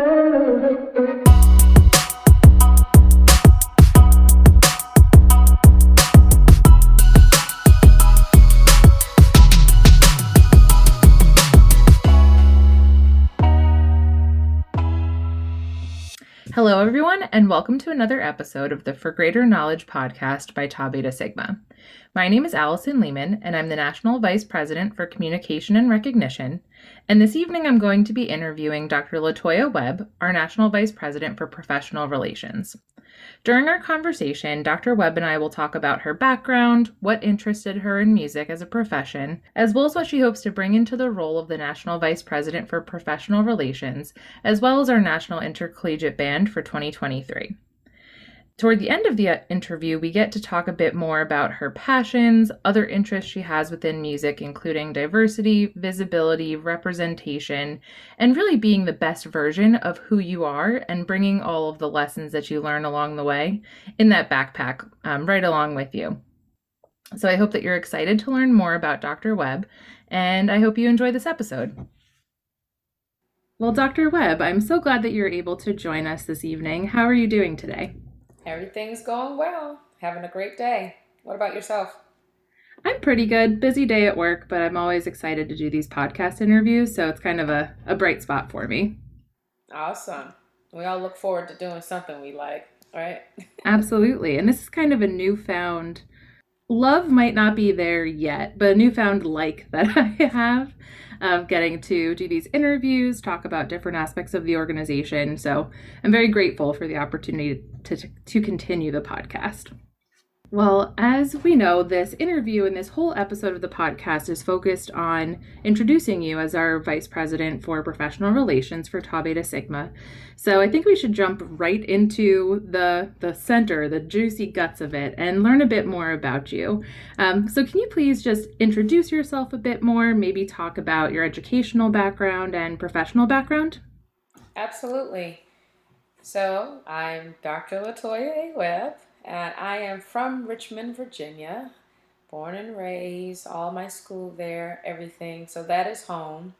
Hello, everyone, and welcome to another episode of the For Greater Knowledge podcast by Tau Beta Sigma. My name is Allison Lehman, and I'm the National Vice President for Communication and Recognition. And this evening, I'm going to be interviewing Dr. LaToya Webb, our National Vice President for Professional Relations. During our conversation, Dr. Webb and I will talk about her background, what interested her in music as a profession, as well as what she hopes to bring into the role of the National Vice President for Professional Relations, as well as our National Intercollegiate Band for 2023. Toward the end of the uh, interview, we get to talk a bit more about her passions, other interests she has within music, including diversity, visibility, representation, and really being the best version of who you are and bringing all of the lessons that you learn along the way in that backpack um, right along with you. So I hope that you're excited to learn more about Dr. Webb, and I hope you enjoy this episode. Well, Dr. Webb, I'm so glad that you're able to join us this evening. How are you doing today? Everything's going well. Having a great day. What about yourself? I'm pretty good. Busy day at work, but I'm always excited to do these podcast interviews, so it's kind of a, a bright spot for me. Awesome. We all look forward to doing something we like, right? Absolutely. And this is kind of a newfound love might not be there yet, but a newfound like that I have of getting to do these interviews, talk about different aspects of the organization. So I'm very grateful for the opportunity to, to continue the podcast. Well, as we know, this interview and this whole episode of the podcast is focused on introducing you as our Vice President for Professional Relations for Tau Beta Sigma. So I think we should jump right into the, the center, the juicy guts of it, and learn a bit more about you. Um, so, can you please just introduce yourself a bit more, maybe talk about your educational background and professional background? Absolutely. So, I'm Dr. LaToya A. Webb. And I am from Richmond, Virginia, born and raised, all my school there, everything. So that is home.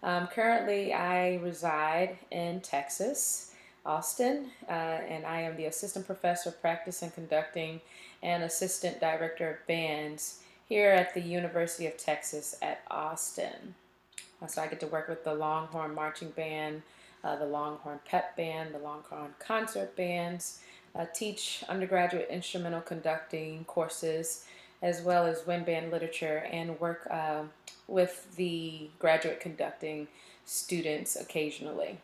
Um, currently, I reside in Texas, Austin, uh, and I am the assistant professor of practice and conducting and assistant director of bands here at the University of Texas at Austin. Uh, so I get to work with the Longhorn Marching Band, uh, the Longhorn Pep Band, the Longhorn Concert Bands, uh, teach undergraduate instrumental conducting courses as well as wind band literature and work uh, with the graduate conducting students occasionally.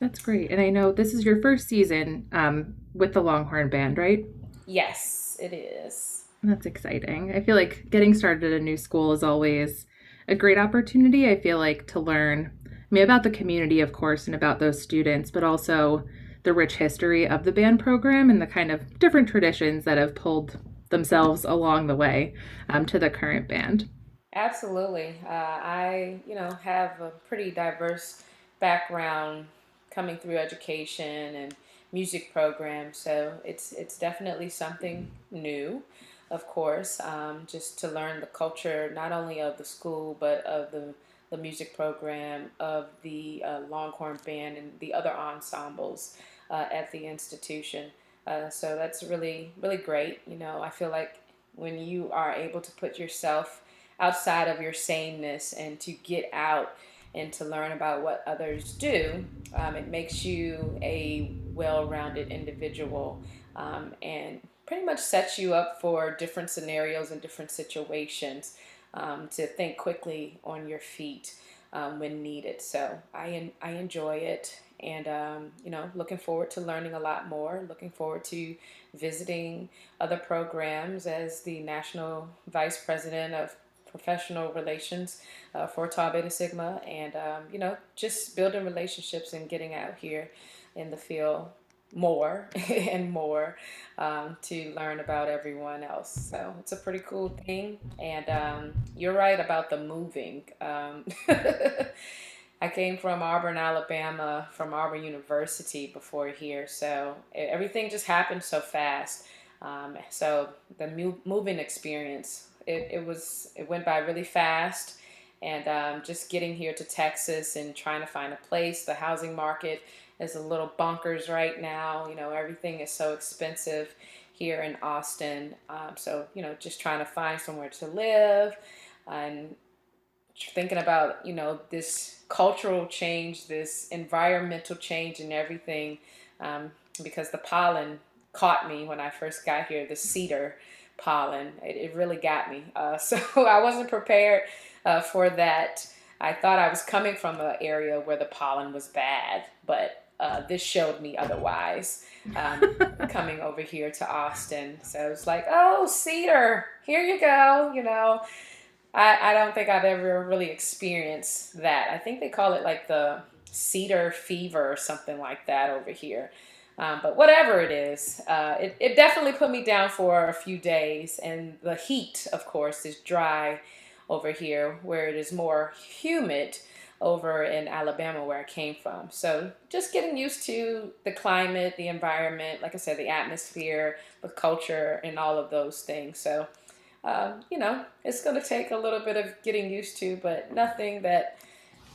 That's great. And I know this is your first season um, with the Longhorn Band, right? Yes, it is. That's exciting. I feel like getting started at a new school is always a great opportunity. I feel like to learn I mean, about the community, of course, and about those students, but also the rich history of the band program and the kind of different traditions that have pulled themselves along the way um, to the current band. Absolutely. Uh, I, you know, have a pretty diverse background coming through education and music programs, so it's it's definitely something new, of course, um, just to learn the culture not only of the school but of the the music program of the uh, Longhorn Band and the other ensembles uh, at the institution. Uh, so that's really, really great. You know, I feel like when you are able to put yourself outside of your sameness and to get out and to learn about what others do, um, it makes you a well rounded individual um, and pretty much sets you up for different scenarios and different situations um, to think quickly on your feet um, when needed. So I, I enjoy it and um, you know looking forward to learning a lot more looking forward to visiting other programs as the national vice president of professional relations uh, for Tau Beta Sigma and um, you know just building relationships and getting out here in the field more and more um, to learn about everyone else. So it's a pretty cool thing. And um, you're right about the moving. Um, I came from Auburn, Alabama, from Auburn University before here. So everything just happened so fast. Um, so the moving experience, it, it was, it went by really fast. And um, just getting here to Texas and trying to find a place. The housing market is a little bonkers right now. You know, everything is so expensive here in Austin. Um, so, you know, just trying to find somewhere to live and thinking about, you know, this cultural change, this environmental change and everything. Um, because the pollen caught me when I first got here, the cedar pollen. It, it really got me. Uh, so I wasn't prepared uh, for that. I thought I was coming from an area where the pollen was bad, but uh, this showed me otherwise um, coming over here to Austin. So it's like, oh, cedar, here you go. You know, I, I don't think I've ever really experienced that. I think they call it like the cedar fever or something like that over here. Um, but whatever it is, uh, it, it definitely put me down for a few days. And the heat, of course, is dry over here where it is more humid over in Alabama where I came from. So just getting used to the climate, the environment, like I said, the atmosphere, the culture, and all of those things. So, um, you know, it's going to take a little bit of getting used to, but nothing that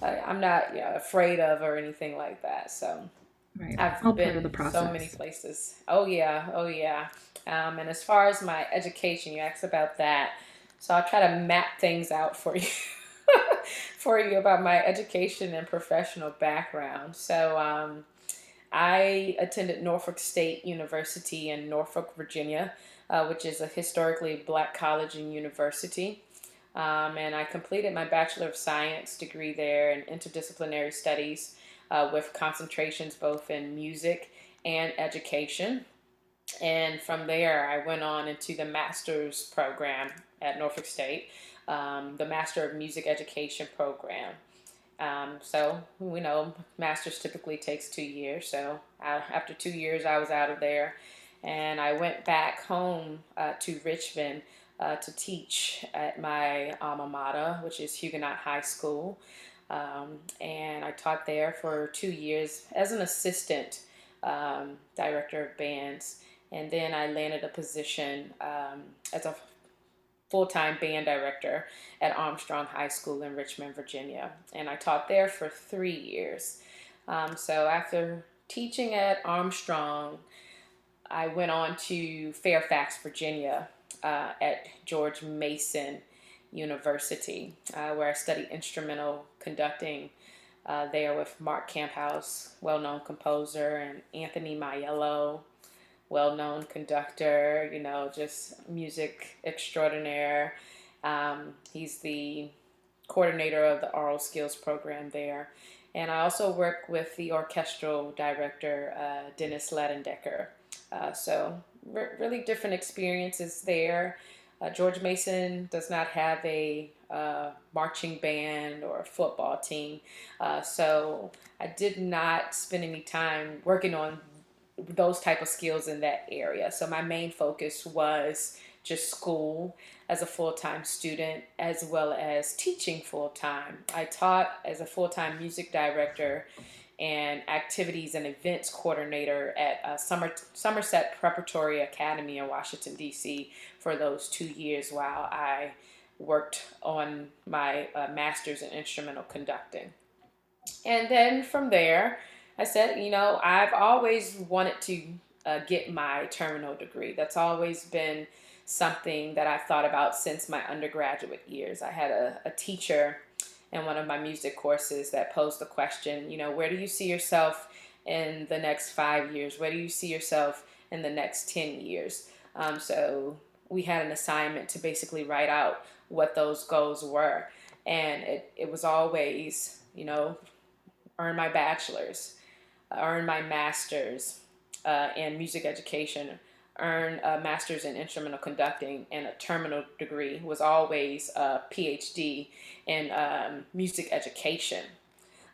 I, I'm not you know, afraid of or anything like that. So. Right. I've All been so many places. Oh yeah, oh yeah. Um, and as far as my education, you asked about that. So I'll try to map things out for you, for you about my education and professional background. So um, I attended Norfolk State University in Norfolk, Virginia, uh, which is a historically black college and university. Um, and I completed my Bachelor of Science degree there in interdisciplinary studies uh, with concentrations both in music and education. And from there, I went on into the master's program at Norfolk State, um, the Master of Music Education program. Um, so, we know master's typically takes two years. So, uh, after two years, I was out of there and I went back home uh, to Richmond uh, to teach at my alma mater, which is Huguenot High School. Um, and I taught there for two years as an assistant um, director of bands. And then I landed a position um, as a full time band director at Armstrong High School in Richmond, Virginia. And I taught there for three years. Um, so after teaching at Armstrong, I went on to Fairfax, Virginia uh, at George Mason University, uh, where I studied instrumental conducting uh, there with Mark Camphouse, well known composer, and Anthony Maiello, well known conductor, you know, just music extraordinaire. Um, he's the coordinator of the aural skills program there. And I also work with the orchestral director, uh, Dennis Layendecker. Uh, so, re- really different experiences there. Uh, George Mason does not have a uh, marching band or a football team, uh, so I did not spend any time working on those type of skills in that area. So my main focus was just school as a full-time student as well as teaching full-time. I taught as a full-time music director and activities and events coordinator at uh, Somerset Preparatory Academy in Washington, D.C. for those two years while I worked on my uh, master's in instrumental conducting. And then from there, I said, you know, I've always wanted to uh, get my terminal degree. That's always been something that I've thought about since my undergraduate years. I had a, a teacher in one of my music courses that posed the question, you know, where do you see yourself in the next five years? Where do you see yourself in the next 10 years? Um, so we had an assignment to basically write out what those goals were. And it, it was always, you know, earn my bachelor's, earn my master's uh, in music education, earn a master's in instrumental conducting and a terminal degree was always a phd in um, music education.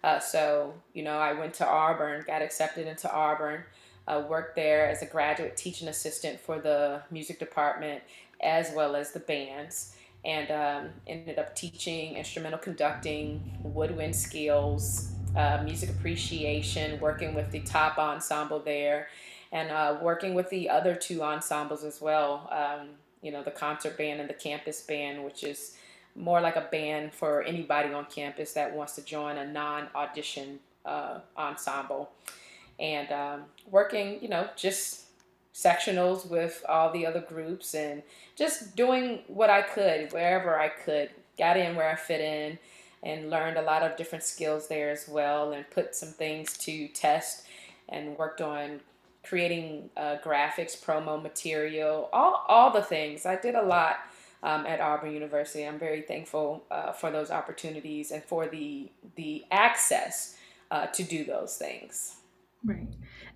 Uh, so you know i went to auburn got accepted into auburn uh, worked there as a graduate teaching assistant for the music department as well as the bands and um, ended up teaching instrumental conducting woodwind skills uh, music appreciation working with the top ensemble there and uh, working with the other two ensembles as well. Um, you know, the concert band and the campus band, which is more like a band for anybody on campus that wants to join a non-audition uh, ensemble, and um, working, you know, just sectionals with all the other groups and just doing what I could wherever I could. Got in where I fit in and learned a lot of different skills there as well and put some things to test and worked on creating uh, graphics, promo material, all, all the things. I did a lot um, at Auburn University. I'm very thankful uh, for those opportunities and for the, the access uh, to do those things. Right.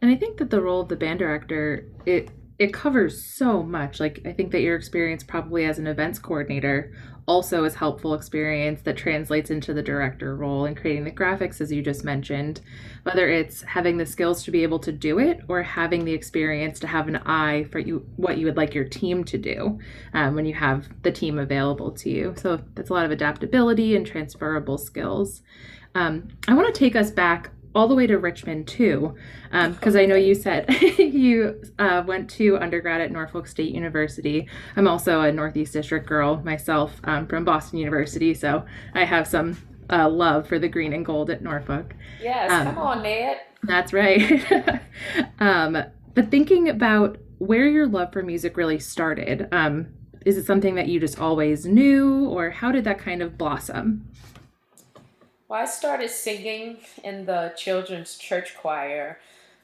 And I think that the role of the band director, it it covers so much. Like I think that your experience probably as an events coordinator also is helpful experience that translates into the director role and creating the graphics as you just mentioned. Whether it's having the skills to be able to do it or having the experience to have an eye for you what you would like your team to do um, when you have the team available to you. So that's a lot of adaptability and transferable skills. Um, i want to take us back all the way to Richmond too, because um, I know you said you uh, went to undergrad at Norfolk State University. I'm also a Northeast District girl myself um, from Boston University, so I have some uh, love for the green and gold at Norfolk. Yes, um, come on, Ned. That's right. Um, but thinking about where your love for music really started, um, is it something that you just always knew, or how did that kind of blossom? Well, I started singing in the children's church choir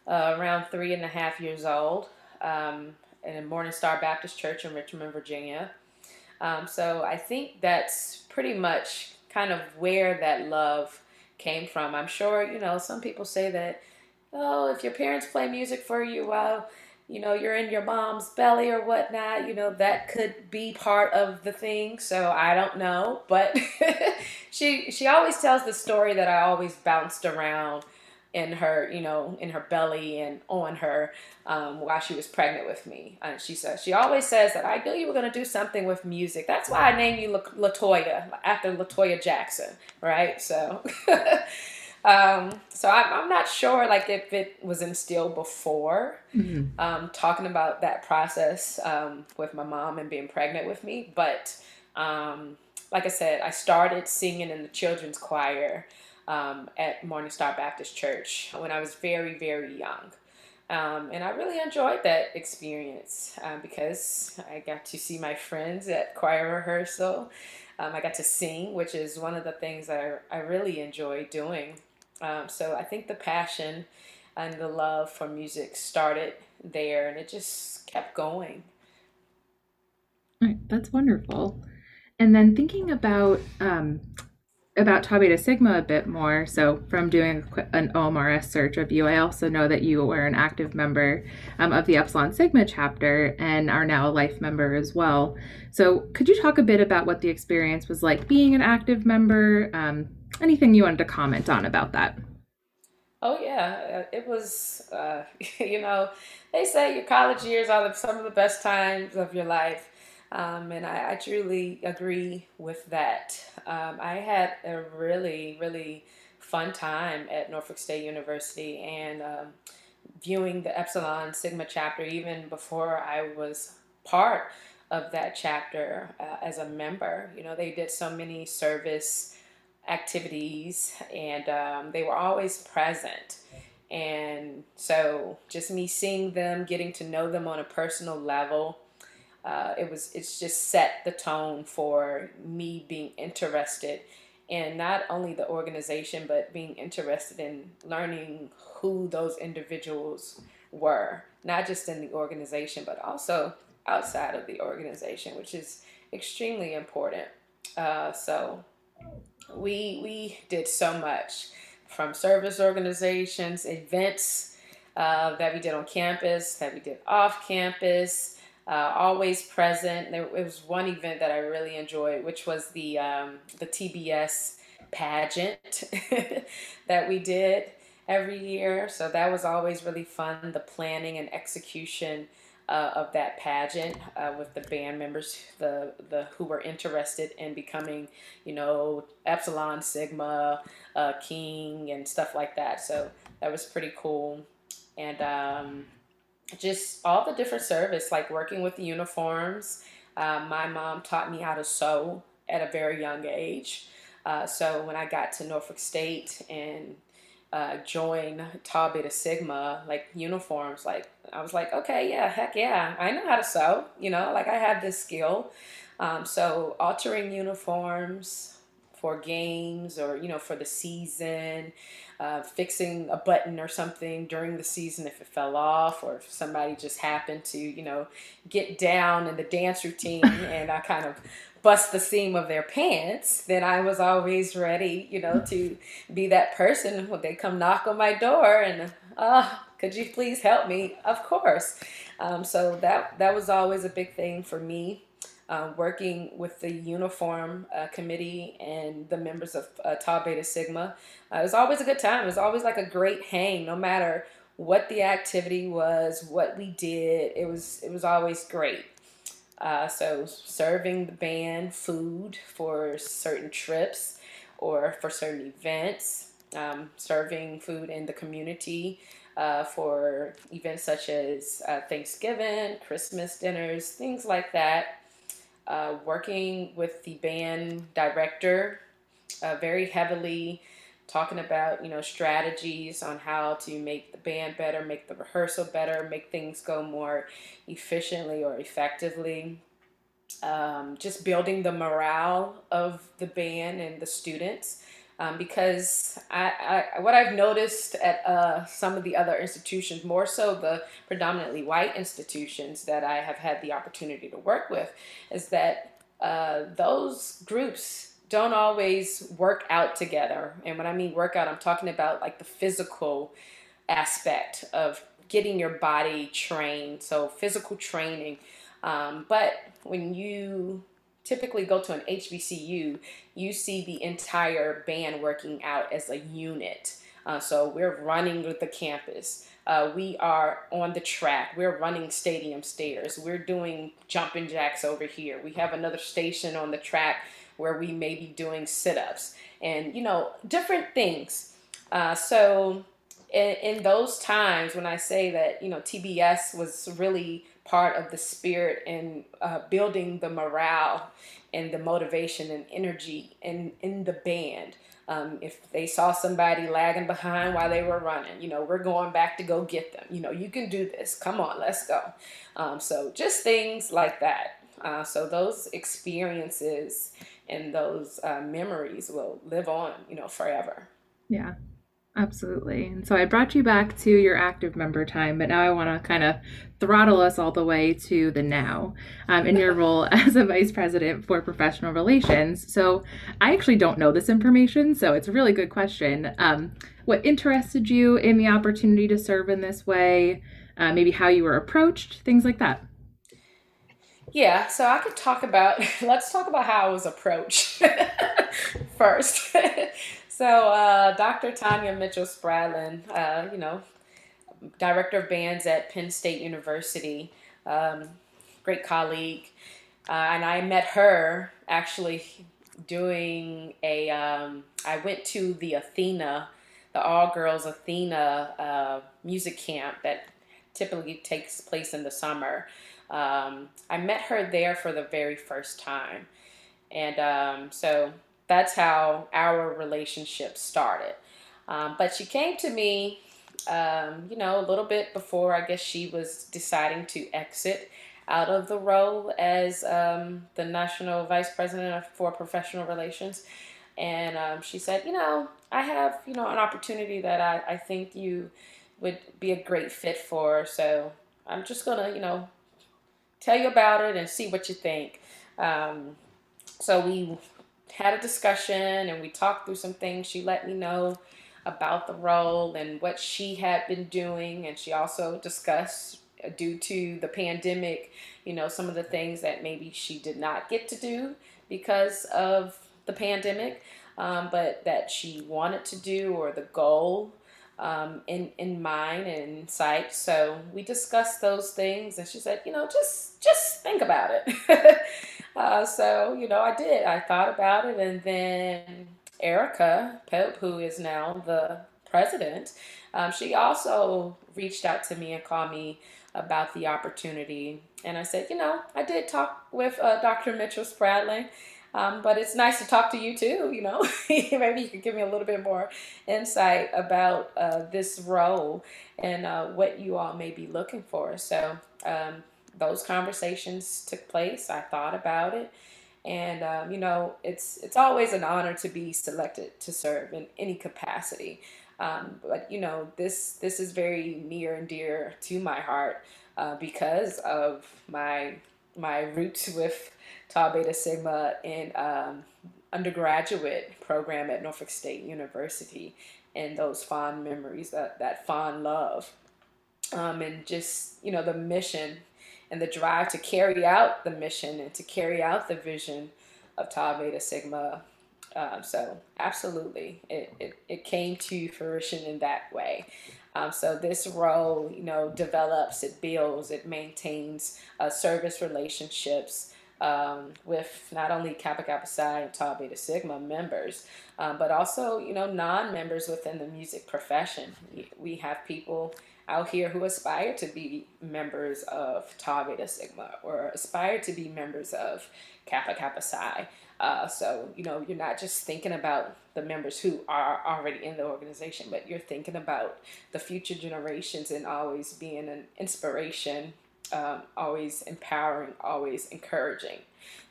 uh, around three and a half years old um, in Morning Star Baptist Church in Richmond, Virginia. Um, so I think that's pretty much kind of where that love came from. I'm sure, you know, some people say that, oh, if your parents play music for you while you know, you're in your mom's belly or whatnot, you know, that could be part of the thing. So I don't know, but she she always tells the story that I always bounced around in her, you know, in her belly and on her um, while she was pregnant with me. And she says she always says that I knew you were going to do something with music. That's why I named you LaToya after La Toya Jackson, right? So. Um, so I'm, I'm not sure like if it was instilled before mm-hmm. um, talking about that process um, with my mom and being pregnant with me. But um, like I said, I started singing in the children's choir um, at Morning Star Baptist Church when I was very, very young. Um, and I really enjoyed that experience um, because I got to see my friends at choir rehearsal. Um, I got to sing, which is one of the things that I, I really enjoy doing. Um, so I think the passion and the love for music started there and it just kept going. Right, that's wonderful. And then thinking about um, about Tau Beta Sigma a bit more. So, from doing an OMRS search of you, I also know that you were an active member um, of the Epsilon Sigma chapter and are now a life member as well. So, could you talk a bit about what the experience was like being an active member? Um, anything you wanted to comment on about that? Oh yeah, uh, it was. Uh, you know, they say your college years are some of the best times of your life, um, and I, I, truly agree with that. Um, I had a really, really fun time at Norfolk State University, and um, viewing the Epsilon Sigma chapter even before I was part of that chapter uh, as a member. You know, they did so many service activities and um, they were always present. And so just me seeing them, getting to know them on a personal level, uh, it was it's just set the tone for me being interested in not only the organization but being interested in learning who those individuals were, not just in the organization but also outside of the organization, which is extremely important. Uh, so we we did so much from service organizations, events uh, that we did on campus, that we did off campus, uh, always present. There was one event that I really enjoyed, which was the um, the TBS pageant that we did every year. So that was always really fun. The planning and execution uh, of that pageant uh, with the band members, the the who were interested in becoming, you know, Epsilon, Sigma, uh, King, and stuff like that. So that was pretty cool, and um, just all the different service, like working with the uniforms. Uh, my mom taught me how to sew at a very young age. Uh, so when I got to Norfolk State and uh, join Tau Beta Sigma, like uniforms, like I was like, okay, yeah, heck yeah, I know how to sew, you know, like I have this skill. Um, so altering uniforms for games or, you know, for the season, uh, fixing a button or something during the season if it fell off or if somebody just happened to, you know, get down in the dance routine and I kind of bust the seam of their pants, then I was always ready, you know, to be that person when they come knock on my door and, oh, could you please help me? Of course. Um, so that that was always a big thing for me. Uh, working with the uniform uh, committee and the members of uh, Tau Beta Sigma. Uh, it was always a good time. It was always like a great hang, no matter what the activity was, what we did. It was it was always great. Uh, so serving the band food for certain trips or for certain events, um, serving food in the community uh, for events such as uh, Thanksgiving, Christmas dinners, things like that. Uh, working with the band director uh, very heavily talking about you know strategies on how to make the band better make the rehearsal better make things go more efficiently or effectively. Um, just building the morale of the band and the students. Um, because I, I, what I've noticed at uh, some of the other institutions, more so the predominantly white institutions that I have had the opportunity to work with, is that uh, those groups don't always work out together. And when I mean workout, I'm talking about like the physical aspect of getting your body trained. So physical training. Um, but when you typically go to an HBCU, you see the entire band working out as a unit. Uh, so we're running with the campus. Uh, we are on the track. We're running stadium stairs. We're doing jumping jacks over here. We have another station on the track where we may be doing sit ups and, you know, different things. Uh, so, in, in, those times when I say that, you know, TBS was really part of the spirit and uh, building the morale and the motivation and energy in, in the band. Um, if they saw somebody lagging behind while they were running, you know, we're going back to go get them. You know, you can do this. Come on, let's go. Um, so just things like that. Uh, so those experiences and those uh, memories will live on, you know, forever. Yeah, absolutely. And so I brought you back to your active member time, but now I want to kind of throttle us all the way to the now um, in your role as a vice president for professional relations. So I actually don't know this information, so it's a really good question. Um, what interested you in the opportunity to serve in this way? Uh, maybe how you were approached, things like that. Yeah, so I could talk about, let's talk about how I was approached first. so, uh, Dr. Tonya Mitchell Spradlin, uh, you know, director of bands at Penn State University, um, great colleague. Uh, and I met her actually doing a. Um, I went to the Athena, the all girls Athena uh, music camp that typically takes place in the summer. Um, I met her there for the very first time. And um, so that's how our relationship started. Um, but she came to me, um, you know, a little bit before I guess she was deciding to exit out of the role as um, the National Vice President for Professional Relations. And um, she said, you know, I have, you know, an opportunity that I, I think you would be a great fit for. So I'm just going to, you know, tell you about it and see what you think. Um, so we had a discussion and we talked through some things. She let me know about the role and what she had been doing, and she also discussed uh, due to the pandemic, you know, some of the things that maybe she did not get to do because of the pandemic, um, but that she wanted to do or the goal um, in in mind and in sight. So we discussed those things, and she said, you know, just just think about it. uh, so you know, I did. I thought about it, and then Erica Pope, who is now the president, um, she also reached out to me and called me about the opportunity. And I said, you know, I did talk with uh, Dr. Mitchell Spradlin. Um, but it's nice to talk to you too. You know, maybe you could give me a little bit more insight about uh, this role and uh, what you all may be looking for. So um, those conversations took place. I thought about it, and um, you know, it's it's always an honor to be selected to serve in any capacity. Um, but you know, this this is very near and dear to my heart uh, because of my my roots with Tau Beta Sigma in um, undergraduate program at Norfolk State University, and those fond memories, that that fond love, um, and just you know the mission and the drive to carry out the mission and to carry out the vision of Tau Beta Sigma um, so absolutely, it, it, it came to fruition in that way. Um, so this role, you know, develops, it builds, it maintains uh, service relationships um, with not only Kappa Kappa Psi and Tau Beta Sigma members, um, but also, you know, non-members within the music profession. We have people out here who aspire to be members of Tau Beta Sigma or aspire to be members of Kappa Kappa Psi. Uh, so, you know, you're not just thinking about the members who are already in the organization, but you're thinking about the future generations and always being an inspiration, um, always empowering, always encouraging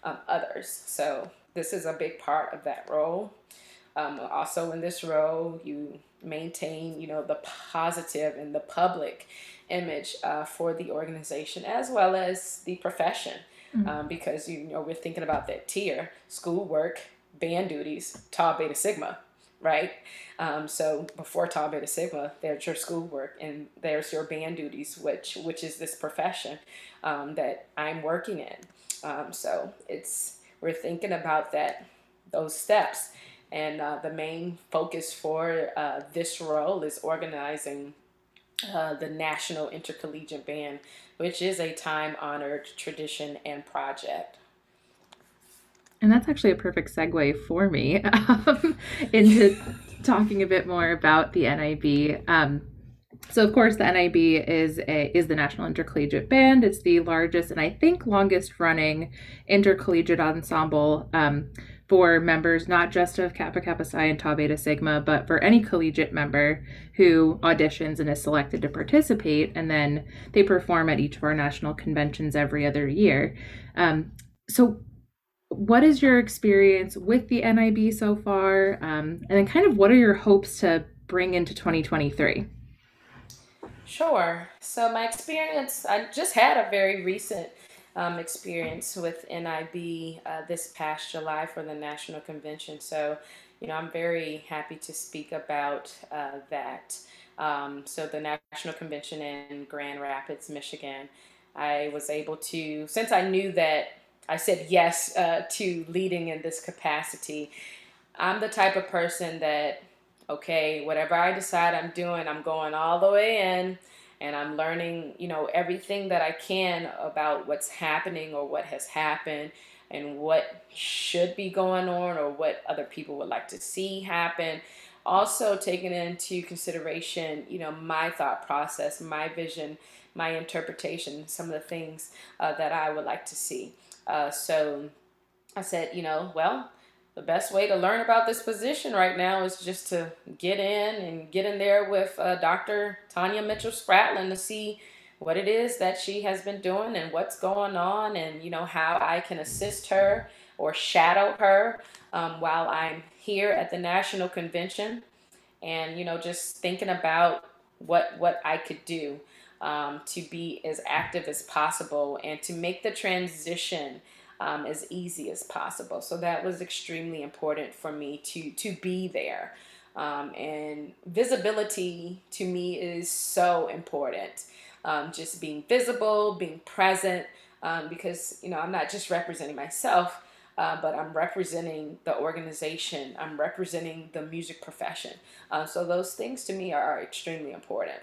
um, others. So, this is a big part of that role. Um, also, in this role, you maintain, you know, the positive and the public image uh, for the organization as well as the profession mm-hmm. um, because you know we're thinking about that tier: schoolwork, band duties, Tau Beta Sigma, right? Um, so before Tau Beta Sigma, there's your schoolwork and there's your band duties, which which is this profession um, that I'm working in. Um, so it's we're thinking about that those steps. And uh, the main focus for uh, this role is organizing uh, the National Intercollegiate Band which is a time honored tradition and project. And that's actually a perfect segue for me um, into talking a bit more about the NIB. Um, so, of course, the NIB is a, is the National Intercollegiate Band. It's the largest and I think longest running intercollegiate ensemble um, for members not just of Kappa Kappa Psi and Tau Beta Sigma, but for any collegiate member who auditions and is selected to participate, and then they perform at each of our national conventions every other year. Um, so, what is your experience with the NIB so far, um, and then kind of what are your hopes to bring into 2023? Sure. So, my experience, I just had a very recent um, experience with NIB uh, this past July for the national convention. So, you know, I'm very happy to speak about uh, that. Um, so, the national convention in Grand Rapids, Michigan, I was able to, since I knew that I said yes uh, to leading in this capacity, I'm the type of person that, okay, whatever I decide I'm doing, I'm going all the way in and I'm learning, you know, everything that I can about what's happening or what has happened and what should be going on or what other people would like to see happen. Also taking into consideration, you know, my thought process, my vision, my interpretation, some of the things uh, that I would like to see. Uh, so I said, you know, well, the best way to learn about this position right now is just to get in and get in there with uh, Dr. Tonya Mitchell Spradlin to see what it is that she has been doing and what's going on and you know how I can assist her or shadow her um, while I'm here at the national convention and you know just thinking about what what I could do um, to be as active as possible and to make the transition um, as easy as possible. So that was extremely important for me to to be there. Um, and visibility to me is so important. Um, just being visible, being present, um, because you know I'm not just representing myself, uh, but I'm representing the organization. I'm representing the music profession. Uh, so those things to me are extremely important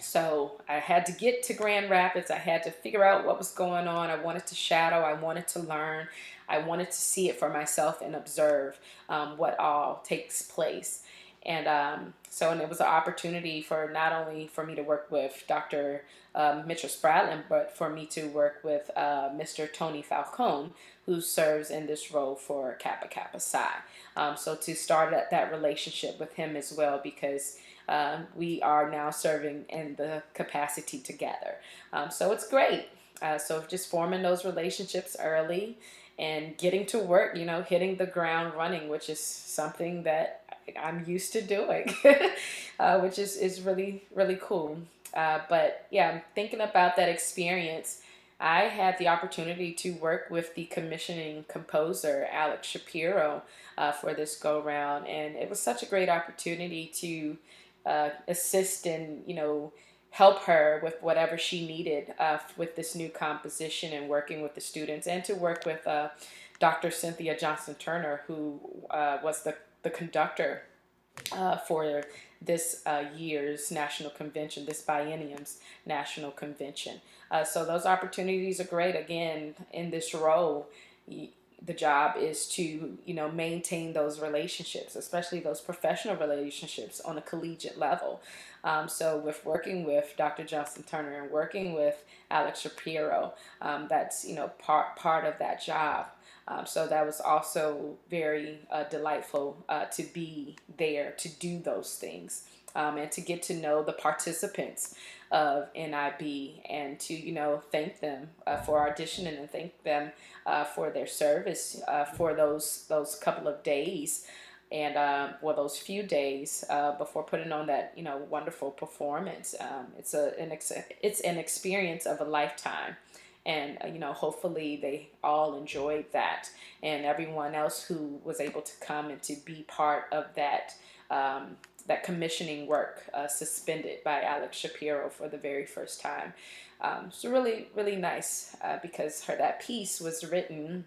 so I had to get to Grand Rapids. I had to figure out what was going on. I wanted to shadow. I wanted to learn. I wanted to see it for myself and observe um, what all takes place. And um, so, and it was an opportunity for not only for me to work with Dr. Um, Mitchell Spradlin, but for me to work with uh, Mr. Tony Falcone, who serves in this role for Kappa Kappa Psi. Um, so to start that, that relationship with him as well, because um, we are now serving in the capacity together. Um, so it's great. Uh, so just forming those relationships early and getting to work, you know, hitting the ground running, which is something that I'm used to doing, uh, which is, is really, really cool. Uh, but yeah, thinking about that experience. I had the opportunity to work with the commissioning composer, Alex Shapiro, uh, for this go round, and it was such a great opportunity to uh, assist and, you know, help her with whatever she needed uh, with this new composition and working with the students, and to work with uh, Dr. Cynthia Johnson Turner, who uh, was the, the conductor uh, for this uh, year's national convention, this biennium's national convention. So those opportunities are great. Again, in this role, the job is to you know maintain those relationships, especially those professional relationships on a collegiate level. Um, so with working with Dr. Johnson Turner and working with Alex Shapiro, um, that's you know part part of that job. Um, so that was also very uh, delightful uh, to be there to do those things um, and to get to know the participants of NIB and to you know thank them uh, for auditioning and thank them uh, for their service uh, for those those couple of days and uh, for those few days uh, before putting on that you know wonderful performance. Um, it's a an ex- it's an experience of a lifetime and uh, you know hopefully they all enjoyed that and everyone else who was able to come and to be part of that um, that commissioning work uh, suspended by Alex Shapiro for the very first time. Um, so really, really nice uh, because her that piece was written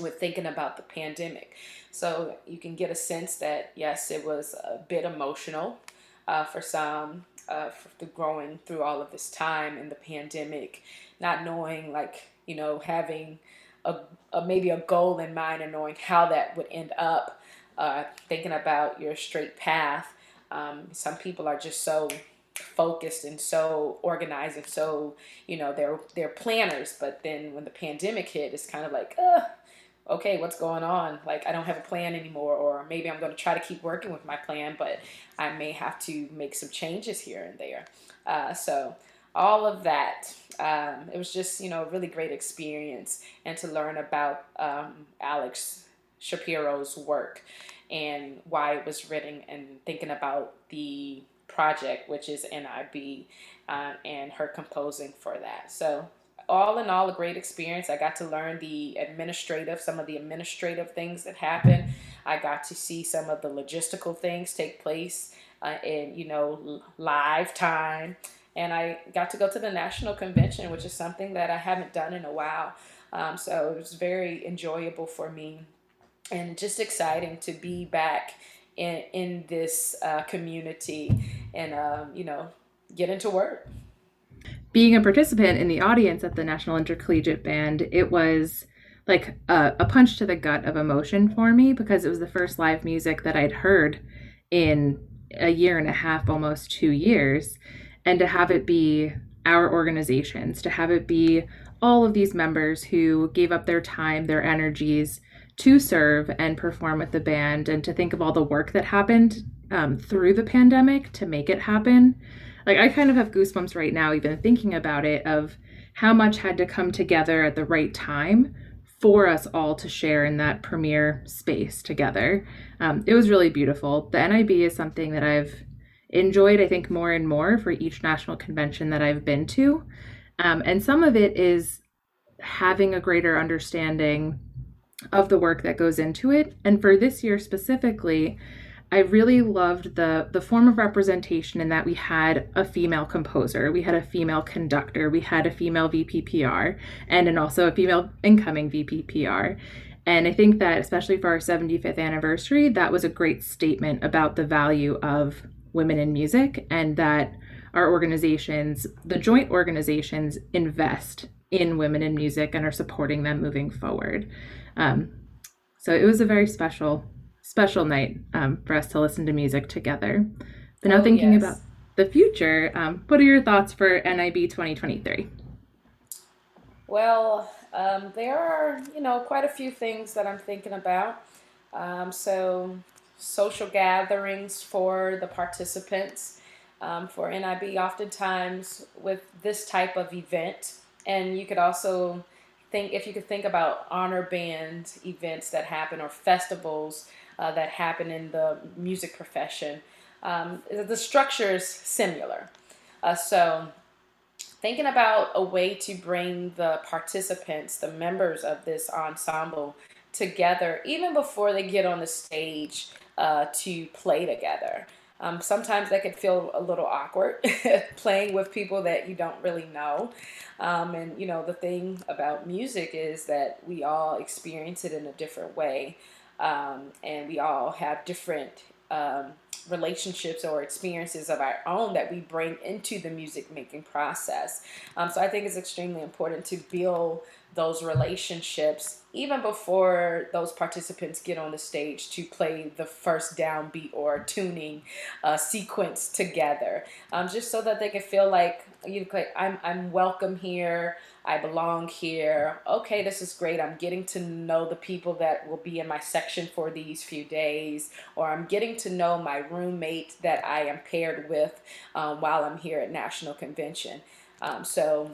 with thinking about the pandemic. So you can get a sense that yes, it was a bit emotional uh, for some, uh, for growing through all of this time in the pandemic not knowing like you know having a, a maybe a goal in mind and knowing how that would end up uh, thinking about your straight path um, some people are just so focused and so organized and so you know they're they're planners but then when the pandemic hit it's kind of like uh, okay what's going on like i don't have a plan anymore or maybe i'm going to try to keep working with my plan but i may have to make some changes here and there uh, so all of that. Um, it was just, you know, a really great experience and to learn about um, Alex Shapiro's work and why it was written and thinking about the project, which is NIB, uh, and her composing for that. So, all in all, a great experience. I got to learn the administrative, some of the administrative things that happen. I got to see some of the logistical things take place uh, in, you know, live time and I got to go to the national convention, which is something that I haven't done in a while. Um, so it was very enjoyable for me and just exciting to be back in, in this uh, community and, um, you know, get into work. Being a participant in the audience at the National Intercollegiate Band, it was like a, a punch to the gut of emotion for me because it was the first live music that I'd heard in a year and a half, almost two years and to have it be our organizations, to have it be all of these members who gave up their time, their energies to serve and perform with the band, and to think of all the work that happened um, through the pandemic to make it happen. Like, I kind of have goosebumps right now, even thinking about it, of how much had to come together at the right time for us all to share in that premiere space together. Um, it was really beautiful. The NIB is something that I've enjoyed, I think, more and more for each national convention that I've been to. Um, and some of it is having a greater understanding of the work that goes into it. And for this year specifically, I really loved the the form of representation in that we had a female composer, we had a female conductor, we had a female VPPR, and then also a female incoming VPPR. And I think that especially for our 75th anniversary, that was a great statement about the value of women in music and that our organizations, the joint organizations, invest in women in music and are supporting them moving forward. Um, so it was a very special, special night um, for us to listen to music together. But now, Oh, thinking yes. about the future, um, what are your thoughts for NIB 2023? Well, um, there are, you know, quite a few things that I'm thinking about. Um, so, social gatherings for the participants um, for NIB, oftentimes with this type of event. And you could also think, if you could think about honor band events that happen or festivals uh, that happen in the music profession, um, the structure is similar. Uh, so, thinking about a way to bring the participants, the members of this ensemble, together even before they get on the stage uh, to play together. Um, sometimes that can feel a little awkward playing with people that you don't really know. Um, and you know, the thing about music is that we all experience it in a different way. Um, and we all have different um, relationships or experiences of our own that we bring into the music making process. Um, so I think it's extremely important to build those relationships even before those participants get on the stage to play the first downbeat or tuning uh, sequence together, um, just so that they can feel like you know, I'm I'm welcome here. I belong here. Okay, this is great. I'm getting to know the people that will be in my section for these few days, or I'm getting to know my roommate that I am paired with um, while I'm here at National Convention. Um, so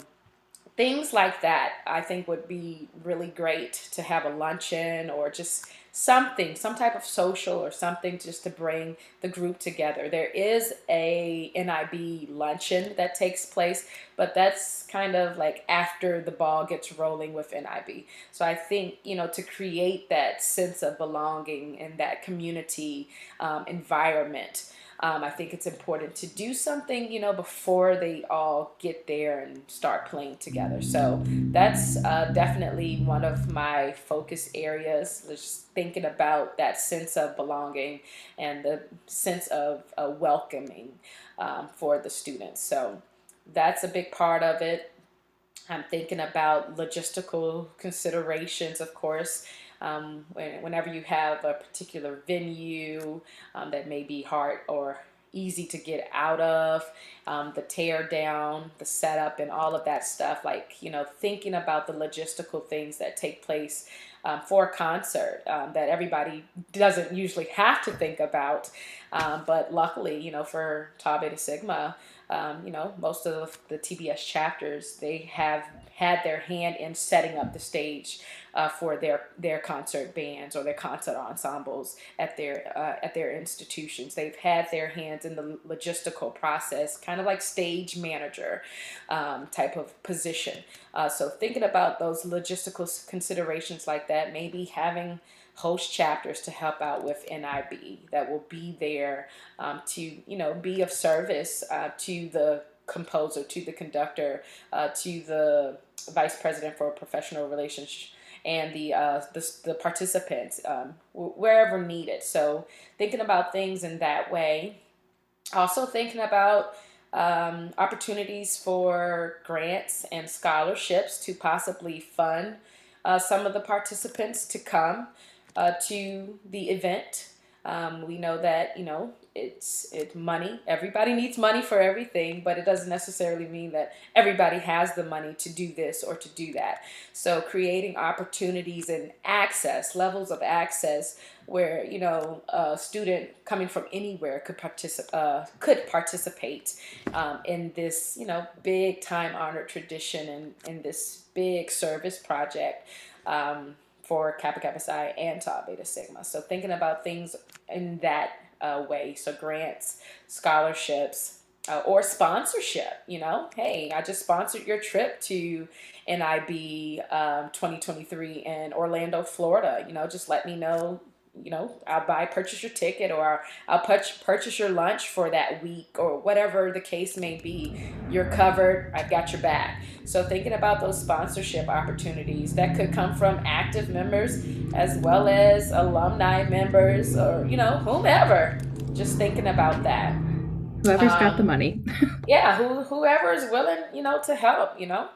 things like that I think would be really great to have a luncheon or just something, some type of social or something just to bring the group together. There is a NIB luncheon that takes place, but that's kind of like after the ball gets rolling with NIB. So I think, you know, to create that sense of belonging and that community um, environment. Um, I think it's important to do something, you know, before they all get there and start playing together. So that's uh, definitely one of my focus areas. Just thinking about that sense of belonging and the sense of uh, welcoming um, for the students. So that's a big part of it. I'm thinking about logistical considerations, of course. Um, whenever you have a particular venue um, that may be hard or easy to get out of, um, the tear down, the setup, and all of that stuff. Like, you know, thinking about the logistical things that take place um, for a concert um, that everybody doesn't usually have to think about. Um, but luckily, you know, for Tau Beta Sigma, um, you know, most of the TBS chapters, they have had their hand in setting up the stage uh, for their their concert bands or their concert ensembles at their uh, at their institutions. They've had their hands in the logistical process, kind of like stage manager um, type of position. Uh, so thinking about those logistical considerations like that, maybe having host chapters to help out with NIB that will be there um, to you know be of service uh, to the composer, to the conductor, uh, to the vice president for professional relations and the uh, the, the participants um, wherever needed. So thinking about things in that way. Also thinking about um, opportunities for grants and scholarships to possibly fund uh, some of the participants to come uh, to the event. Um, we know that you know it's it's money. Everybody needs money for everything, but it doesn't necessarily mean that everybody has the money to do this or to do that. So creating opportunities and access, levels of access, where you know a student coming from anywhere could participate uh, could participate um, in this you know big time honored tradition and in this big service project. Um, for Kappa Kappa Psi and Tau Beta Sigma. So thinking about things in that uh, way. So grants, scholarships, uh, or sponsorship. You know, hey, I just sponsored your trip to NIB um, 2023 in Orlando, Florida. You know, just let me know. You know, I'll buy, purchase your ticket, or I'll purchase purchase your lunch for that week, or whatever the case may be. You're covered. I've got your back. So thinking about those sponsorship opportunities that could come from active members as well as alumni members, or you know, whomever. Just thinking about that. Whoever's got Um, the money. yeah who, whoever is willing you know to help you know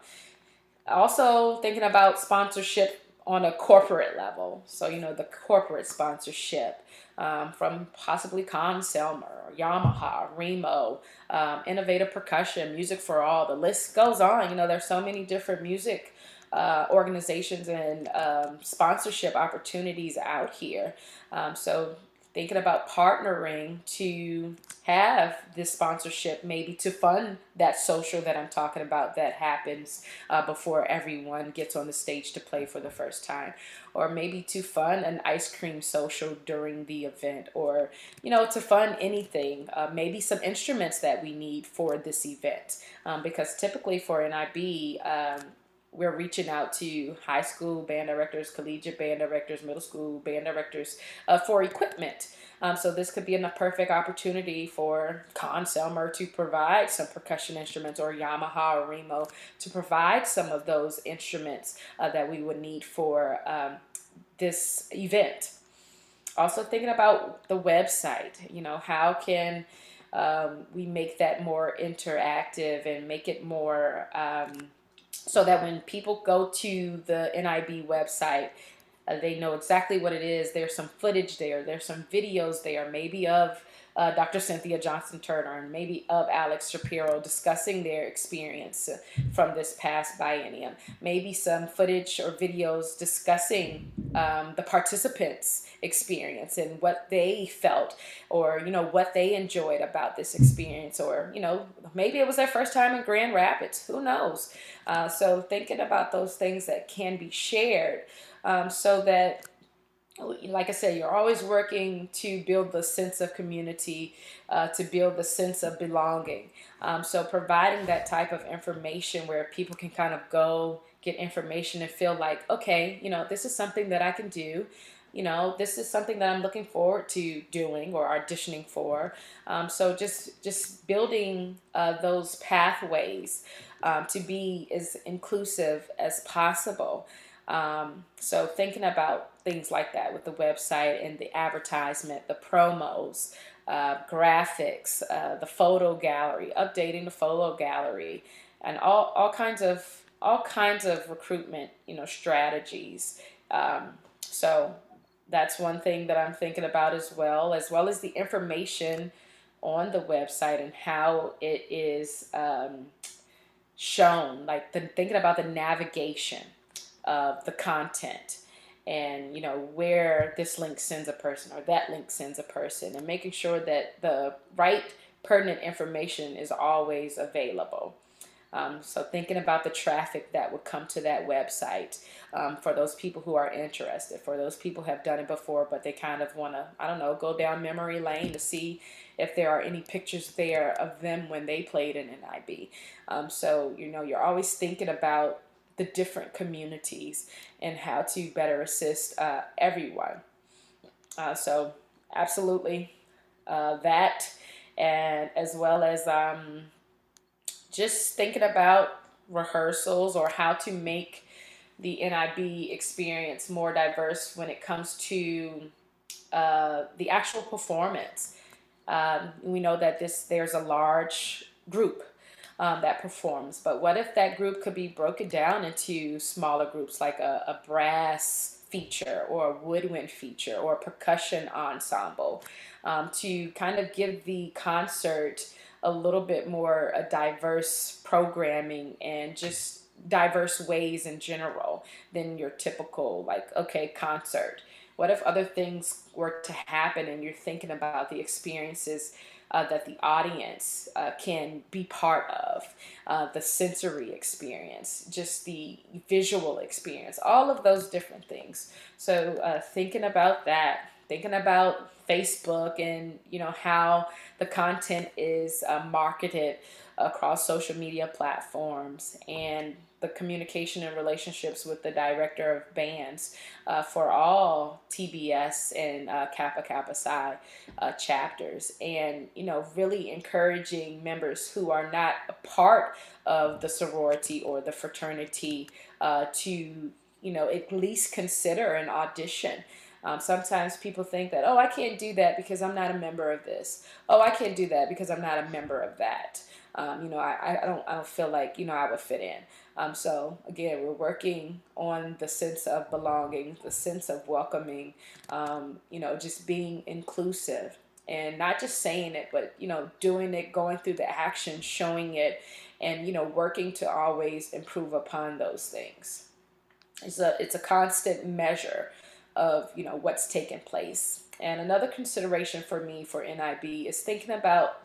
also thinking about sponsorship on a corporate level so you know the corporate sponsorship um, from possibly Conn-Selmer, Yamaha, Remo, um, Innovative Percussion, Music for All. The list goes on. You know, there's so many different music uh, organizations and um, sponsorship opportunities out here. Um, so thinking about partnering to have this sponsorship maybe to fund that social that I'm talking about that happens uh, before everyone gets on the stage to play for the first time. Or maybe to fund an ice cream social during the event or you know to fund anything uh, maybe some instruments that we need for this event. Um, because typically for NIB um, we're reaching out to high school band directors, collegiate band directors, middle school band directors uh, for equipment. Um, so this could be a perfect opportunity for Conn-Selmer to provide some percussion instruments or Yamaha or Remo to provide some of those instruments uh, that we would need for um, this event. Also thinking about the website, you know, how can um, we make that more interactive and make it more um, so that when people go to the NIB website, uh, they know exactly what it is. There's some footage there. There's some videos there, maybe of uh, Dr. Cynthia Johnston Turner and maybe of Alex Shapiro discussing their experience from this past biennium. Maybe some footage or videos discussing um, the participants' experience and what they felt or, you know, what they enjoyed about this experience or, you know, maybe it was their first time in Grand Rapids. Who knows? Uh, so thinking about those things that can be shared um, so that like I said, you're always working to build the sense of community, uh, to build the sense of belonging. Um, so providing that type of information where people can kind of go get information and feel like, okay, you know, this is something that I can do. You know, this is something that I'm looking forward to doing or auditioning for. Um, so just just building uh, those pathways um, to be as inclusive as possible. Um, so thinking about things like that with the website and the advertisement, the promos, uh, graphics, uh, the photo gallery, updating the photo gallery, and all, all kinds of all kinds of recruitment, you know, strategies. Um, so that's one thing that I'm thinking about as well, as well as the information on the website and how it is um, shown, like the, thinking about the navigation of the content and you know where this link sends a person or that link sends a person and making sure that the right pertinent information is always available um, so thinking about the traffic that would come to that website um, for those people who are interested, for those people who have done it before, but they kind of want to, I don't know, go down memory lane to see if there are any pictures there of them when they played in NIB. Um, so, you know, you're always thinking about the different communities and how to better assist uh, everyone. Uh, so, absolutely uh, that, and as well as um, just thinking about rehearsals or how to make the NIB experience more diverse when it comes to uh, the actual performance. Um, we know that this there's a large group um, that performs. But what if that group could be broken down into smaller groups like a, a brass feature or a woodwind feature or a percussion ensemble um, to kind of give the concert a little bit more a diverse programming and just diverse ways in general than your typical like okay concert what if other things were to happen and you're thinking about the experiences uh, that the audience uh, can be part of, uh, the sensory experience, just the visual experience, all of those different things. So uh, thinking about that, thinking about Facebook and you know how the content is uh, marketed across social media platforms and the communication and relationships with the director of bands uh, for all TBS and uh, Kappa Kappa Psi uh, chapters, and you know, really encouraging members who are not a part of the sorority or the fraternity uh, to you know at least consider an audition. Um, sometimes people think that, oh, I can't do that because I'm not a member of this. Oh, I can't do that because I'm not a member of that. Um, you know, I, I don't I don't feel like you know I would fit in. Um, so again, we're working on the sense of belonging, the sense of welcoming, um, you know, just being inclusive and not just saying it, but you know, doing it, going through the action, showing it, and you know, working to always improve upon those things. It's a it's a constant measure of you know what's taking place. And another consideration for me for NIB is thinking about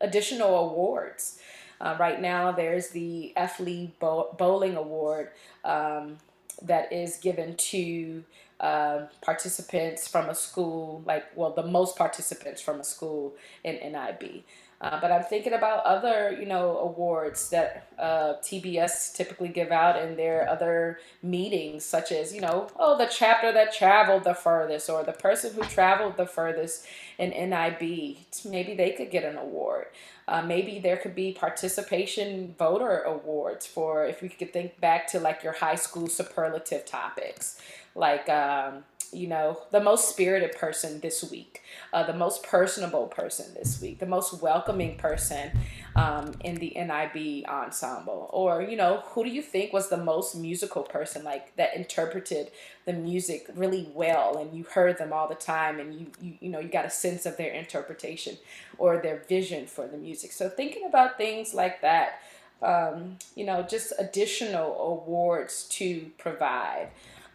additional awards. Uh, right now, there's the F. Lee Bowling Award um, that is given to uh, participants from a school, like, well, the most participants from a school in NIB. Uh, but I'm thinking about other, you know, awards that uh, TBS typically give out in their other meetings, such as, you know, oh, the chapter that traveled the furthest, or the person who traveled the furthest in NIB. Maybe they could get an award. Uh, maybe there could be participation voter awards for if we could think back to like your high school superlative topics, like. Um, you know, the most spirited person this week, uh, the most personable person this week, the most welcoming person um, in the NIB ensemble? Or, you know, who do you think was the most musical person, like that interpreted the music really well and you heard them all the time and you, you, you know, you got a sense of their interpretation or their vision for the music. So thinking about things like that, um, you know, just additional awards to provide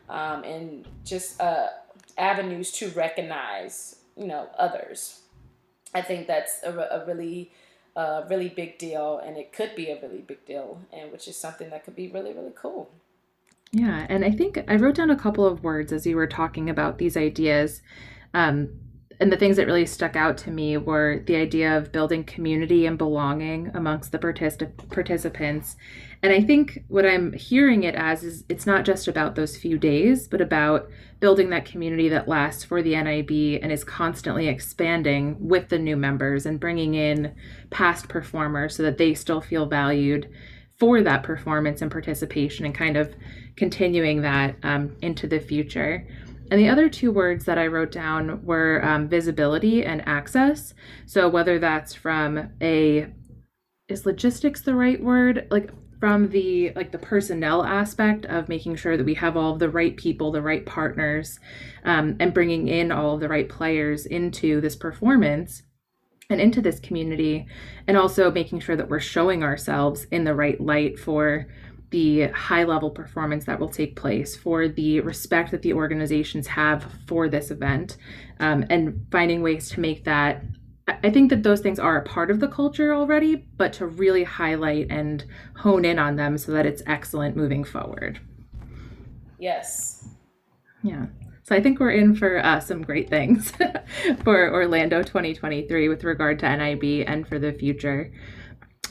um, and just uh, avenues to recognize, you know, others. I think that's a, a really, uh, really big deal, and it could be a really big deal, and which is something that could be really, really cool. Yeah, and I think I wrote down a couple of words as you were talking about these ideas. Um, and the things that really stuck out to me were the idea of building community and belonging amongst the particip- participants and I think what I'm hearing it as is it's not just about those few days, but about building that community that lasts for the NIB and is constantly expanding with the new members and bringing in past performers so that they still feel valued for that performance and participation and kind of continuing that um, into the future. And the other two words that I wrote down were um, visibility and access. So whether that's from a is logistics the right word? Like from the like the personnel aspect of making sure that we have all the right people the right partners um, and bringing in all of the right players into this performance and into this community and also making sure that we're showing ourselves in the right light for the high level performance that will take place for the respect that the organizations have for this event um, and finding ways to make that I think that those things are a part of the culture already, but to really highlight and hone in on them so that it's excellent moving forward. Yes. Yeah. So I think we're in for uh, some great things for Orlando 2023 with regard to NIB and for the future.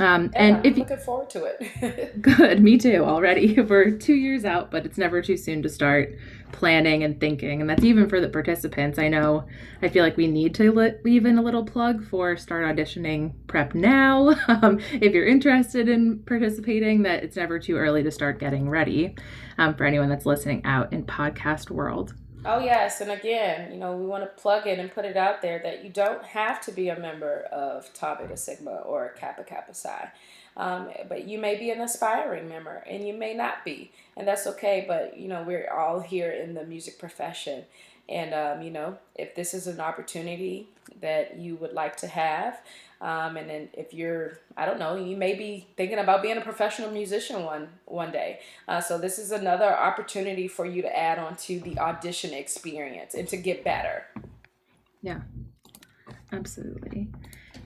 Um, yeah, and if you, looking forward to it. good, me too. Already, we're two years out, but it's never too soon to start planning and thinking, and that's even for the participants. I know. I feel like we need to leave in a little plug for start auditioning prep now. Um, if you're interested in participating, that it's never too early to start getting ready. Um, for anyone that's listening out in podcast world. Oh, yes. And again, you know, we want to plug it and put it out there that you don't have to be a member of Tau Beta Sigma or Kappa Kappa Psi. Um, but you may be an aspiring member and you may not be. And that's okay. But, you know, we're all here in the music profession. And, um, you know, if this is an opportunity that you would like to have, um, and then if you're, I don't know, you may be thinking about being a professional musician one one day. Uh, so this is another opportunity for you to add on to the audition experience and to get better. Yeah, absolutely.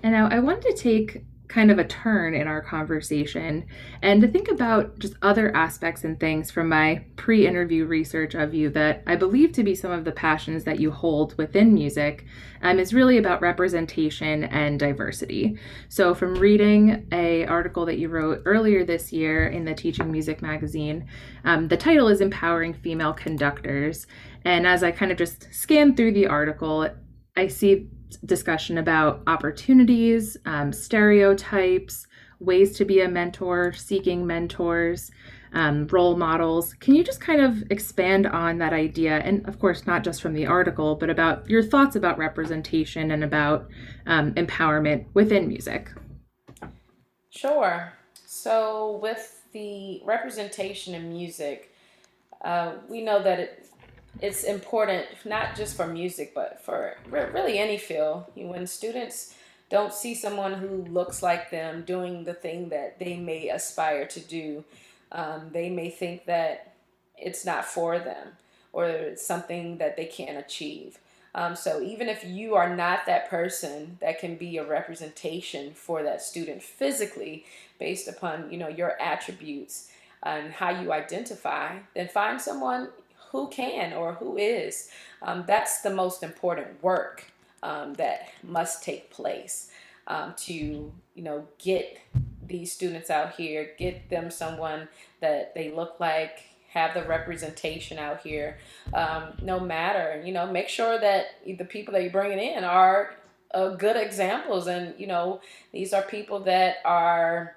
And now I wanted to take kind of a turn in our conversation and to think about just other aspects and things from my pre interview research of you that I believe to be some of the passions that you hold within music um, is really about representation and diversity. So, from reading a article that you wrote earlier this year in the Teaching Music magazine, um, the title is Empowering Female Conductors. And as I kind of just scan through the article, I see discussion about opportunities, um, stereotypes, ways to be a mentor, seeking mentors, um, role models. Can you just kind of expand on that idea? And of course, not just from the article, but about your thoughts about representation and about um, empowerment within music. Sure. So, with the representation in music, uh, we know that it, it's important not just for music, but for really any field. When students don't see someone who looks like them doing the thing that they may aspire to do, um, they may think that it's not for them or it's something that they can't achieve. Um, so even if you are not that person that can be a representation for that student physically, based upon you know your attributes and how you identify, then find someone who can or who is. Um, that's the most important work um, that must take place um, to you know get these students out here, get them someone that they look like, have the representation out here. Um, no matter, you know, make sure that the people that you're bringing in are uh, good examples, and you know, these are people that are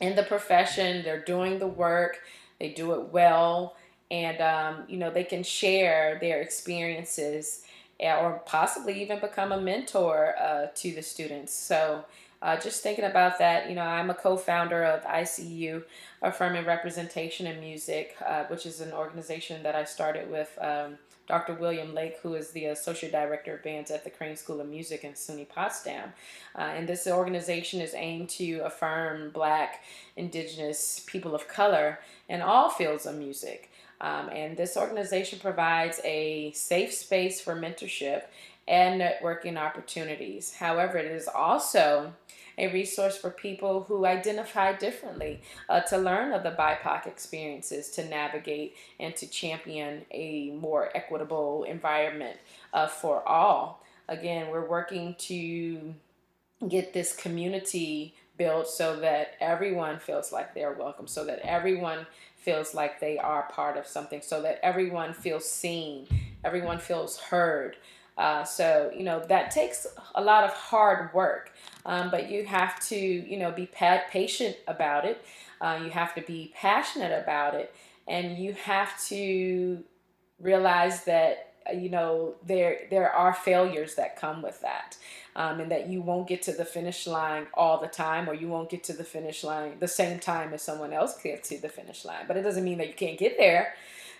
in the profession. They're doing the work. They do it well, and um, you know, they can share their experiences or possibly even become a mentor uh, to the students. So uh, just thinking about that, you know, I'm a co-founder of ICU, Affirming Representation in Music, uh, which is an organization that I started with um, Dr. William Lake, who is the Associate Director of Bands at the Crane School of Music in SUNY Potsdam. Uh, and this organization is aimed to affirm Black, Indigenous, people of color in all fields of music. Um, and this organization provides a safe space for mentorship and networking opportunities. However, it is also a resource for people who identify differently uh, to learn of the BIPOC experiences, to navigate and to champion a more equitable environment uh, for all. Again, we're working to get this community built so that everyone feels like they're welcome, so that everyone feels like they are part of something, so that everyone feels seen, everyone feels heard. Uh, so, you know, that takes a lot of hard work, um, but you have to, you know, be patient about it. Uh, you have to be passionate about it. And you have to realize that, you know, there, there are failures that come with that. Um, and that you won't get to the finish line all the time, or you won't get to the finish line the same time as someone else gets to the finish line. But it doesn't mean that you can't get there.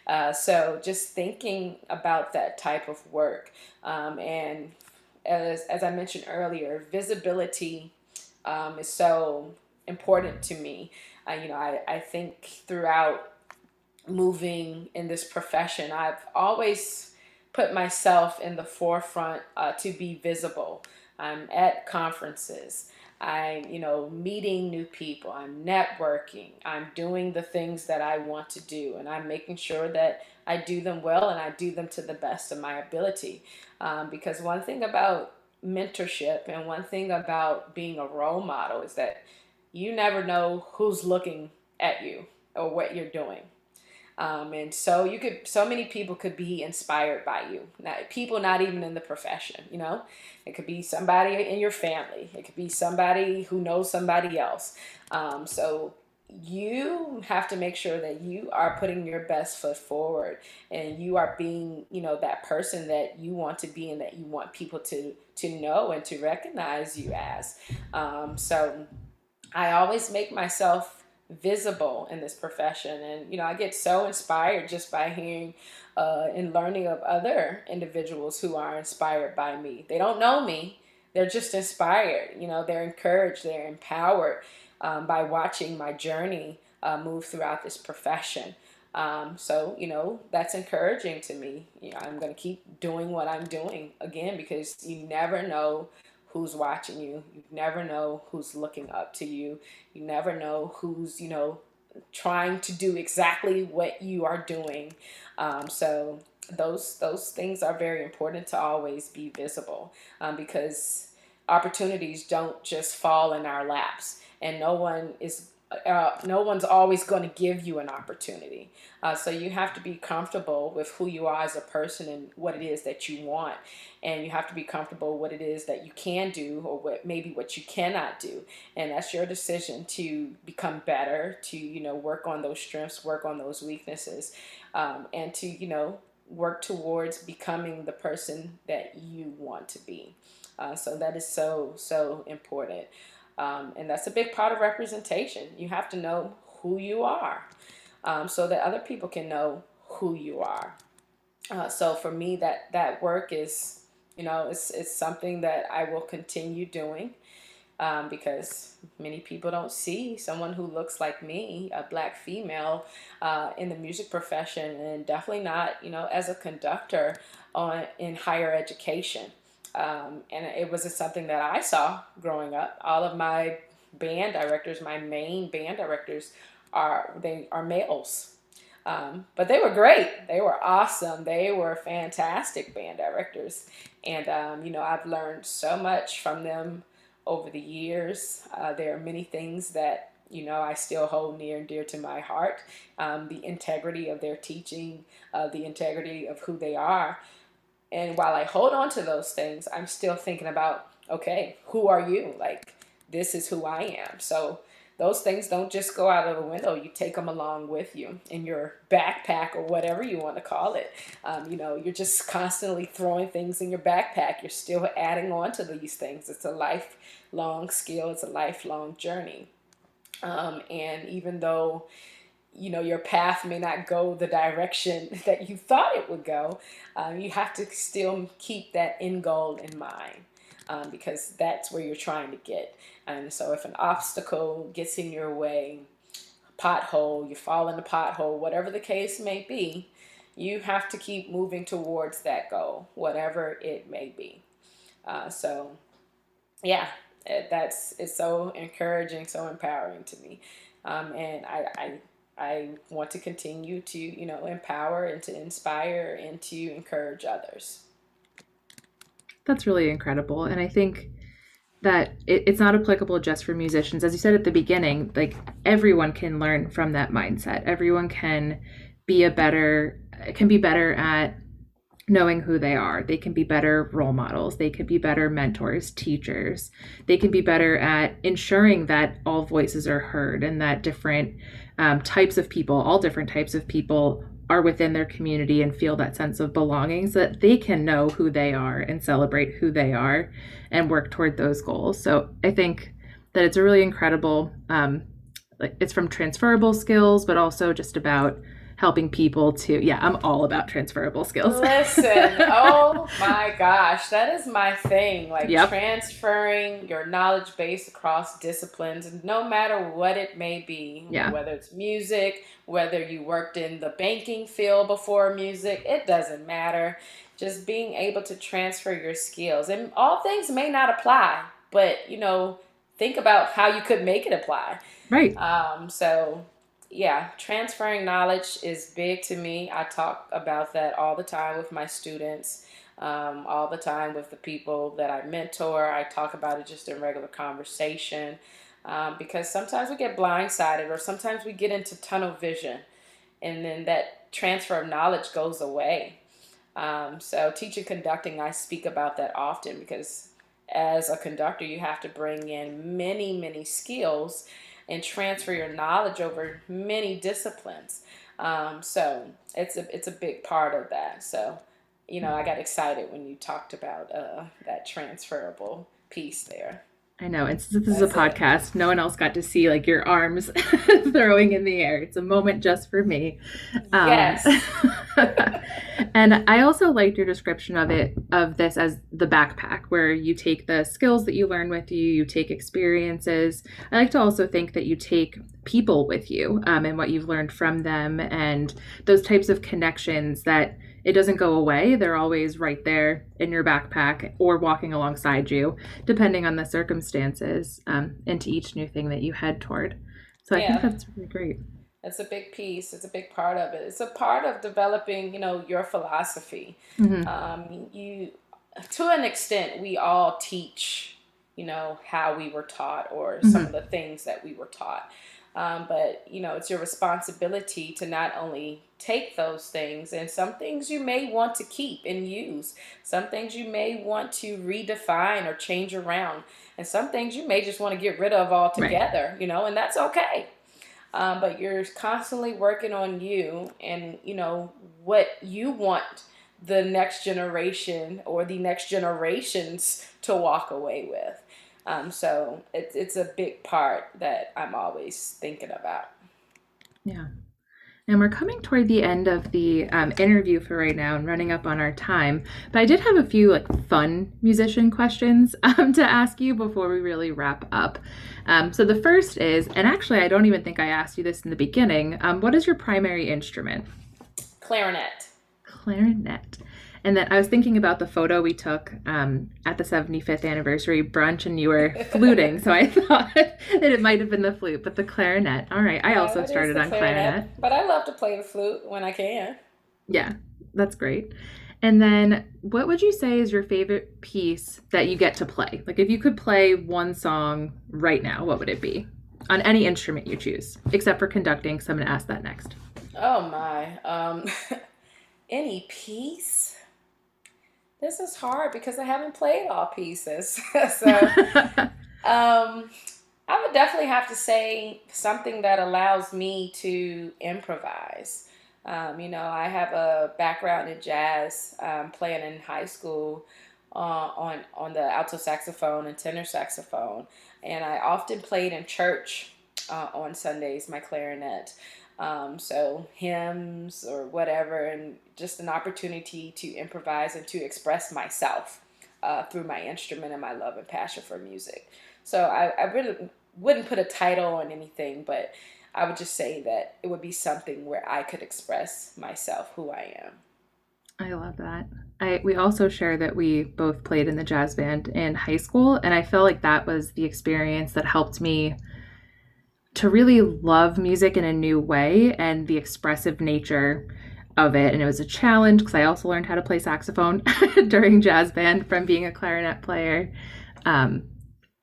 Uh, so just thinking about that type of work. Um, and as, as I mentioned earlier, visibility um, is so important to me. Uh, you know, I, I think throughout moving in this profession, I've always put myself in the forefront uh, to be visible. I'm at conferences. I'm, you know, meeting new people. I'm networking. I'm doing the things that I want to do, and I'm making sure that I do them well and I do them to the best of my ability. Um, because one thing about mentorship and one thing about being a role model is that you never know who's looking at you or what you're doing. Um, and so you could, so many people could be inspired by you. Not, people not even in the profession, you know. It could be somebody in your family. It could be somebody who knows somebody else. Um, so you have to make sure that you are putting your best foot forward and you are being you know that person that you want to be and that you want people to to know and to recognize you as um, so i always make myself visible in this profession. And, you know, I get so inspired just by hearing uh, and learning of other individuals who are inspired by me. They don't know me, they're just inspired. You know, they're encouraged, they're empowered um, by watching my journey uh, move throughout this profession. Um, so, you know, that's encouraging to me. You know, I'm going to keep doing what I'm doing again because you never know who's watching you. You never know who's looking up to you. You never know who's, you know, trying to do exactly what you are doing. Um, so those those things are very important to always be visible um, because opportunities don't just fall in our laps and no one is uh, no one's always going to give you an opportunity. Uh, so you have to be comfortable with who you are as a person and what it is that you want. And you have to be comfortable what it is that you can do or what maybe what you cannot do. And that's your decision to become better, to, you know, work on those strengths, work on those weaknesses, um, and to, you know, work towards becoming the person that you want to be. Uh, so that is so, so important. Um, and that's a big part of representation. You have to know who you are um, so that other people can know who you are. Uh, so for me, that, that work is, you know, it's, it's something that I will continue doing um, because many people don't see someone who looks like me, a black female, uh, in the music profession, and definitely not, you know, as a conductor on in higher education. Um, and it was something that I saw growing up. All of my band directors, my main band directors, are they are males. Um, but they were great. They were awesome. They were fantastic band directors, and um, you know I've learned so much from them over the years. Uh, there are many things that you know I still hold near and dear to my heart. Um, the integrity of their teaching, uh, the integrity of who they are, and while I hold on to those things, I'm still thinking about okay, who are you? Like this is who I am. So those things don't just go out of the window. You take them along with you in your backpack or whatever you want to call it. Um, you know, you're just constantly throwing things in your backpack. You're still adding on to these things. It's a lifelong skill, it's a lifelong journey. Um, and even though you know your path may not go the direction that you thought it would go um, you have to still keep that end goal in mind um, because that's where you're trying to get. And so if an obstacle gets in your way, pothole, you fall in the pothole, whatever the case may be, you have to keep moving towards that goal, whatever it may be. Uh, so, yeah, that's it's so encouraging, so empowering to me, um, and I, I I want to continue to you know empower and to inspire and to encourage others. That's really incredible. And I think that it, it's not applicable just for musicians. As you said at the beginning, like everyone can learn from that mindset. Everyone can be a better, can be better at knowing who they are. They can be better role models. They can be better mentors, teachers. They can be better at ensuring that all voices are heard and that different um, types of people, all different types of people, are within their community and feel that sense of belonging so that they can know who they are and celebrate who they are and work toward those goals. So I think that it's a really incredible, um, it's from transferable skills, but also just about helping people to yeah i'm all about transferable skills listen oh my gosh that is my thing like yep. transferring your knowledge base across disciplines no matter what it may be yeah. whether it's music whether you worked in the banking field before music it doesn't matter just being able to transfer your skills and all things may not apply but you know think about how you could make it apply right um so yeah, transferring knowledge is big to me. I talk about that all the time with my students, um, all the time with the people that I mentor. I talk about it just in regular conversation um, because sometimes we get blindsided or sometimes we get into tunnel vision and then that transfer of knowledge goes away. Um, so, teaching conducting, I speak about that often because as a conductor, you have to bring in many, many skills and transfer your knowledge over many disciplines. Um, so it's a it's a big part of that. So you know, I got excited when you talked about uh, that transferable piece there. I know. And since this is a podcast, no one else got to see like your arms throwing in the air. It's a moment just for me. Um, yes. and I also liked your description of it, of this as the backpack, where you take the skills that you learn with you, you take experiences. I like to also think that you take people with you um, and what you've learned from them and those types of connections that it doesn't go away. They're always right there in your backpack or walking alongside you, depending on the circumstances, um, into each new thing that you head toward. So I think that's really great. It's a big piece. It's a big part of it. It's a part of developing, you know, your philosophy. Mm-hmm. Um, you, to an extent, we all teach, you know, how we were taught or mm-hmm. some of the things that we were taught. Um, but you know, it's your responsibility to not only take those things, and some things you may want to keep and use, some things you may want to redefine or change around, and some things you may just want to get rid of altogether. Right. You know, and that's okay. Um, but you're constantly working on you and you know what you want the next generation or the next generations to walk away with. Um, so it's it's a big part that I'm always thinking about. Yeah. And we're coming toward the end of the um, interview for right now and running up on our time. But I did have a few like fun musician questions um, to ask you before we really wrap up. Um, so the first is, and actually I don't even think I asked you this in the beginning. Um, what is your primary instrument? Clarinet. Clarinet. And then I was thinking about the photo we took um, at the 75th anniversary brunch, and you were fluting. so I thought that it might have been the flute, but the clarinet. All right. I also started on clarinet, clarinet. But I love to play the flute when I can. Yeah, that's great. And then, what would you say is your favorite piece that you get to play? Like, if you could play one song right now, what would it be? On any instrument you choose, except for conducting, so I'm going to ask that next. Oh, my. Um, any piece? This is hard because I haven't played all pieces. so um, I would definitely have to say something that allows me to improvise. Um, you know, I have a background in jazz, um, playing in high school uh, on on the alto saxophone and tenor saxophone, and I often played in church uh, on Sundays, my clarinet. Um, so hymns or whatever, and just an opportunity to improvise and to express myself uh, through my instrument and my love and passion for music. So I, I really wouldn't put a title on anything, but I would just say that it would be something where I could express myself, who I am. I love that. I we also share that we both played in the jazz band in high school, and I feel like that was the experience that helped me to really love music in a new way and the expressive nature of it. And it was a challenge because I also learned how to play saxophone during jazz band from being a clarinet player. Um,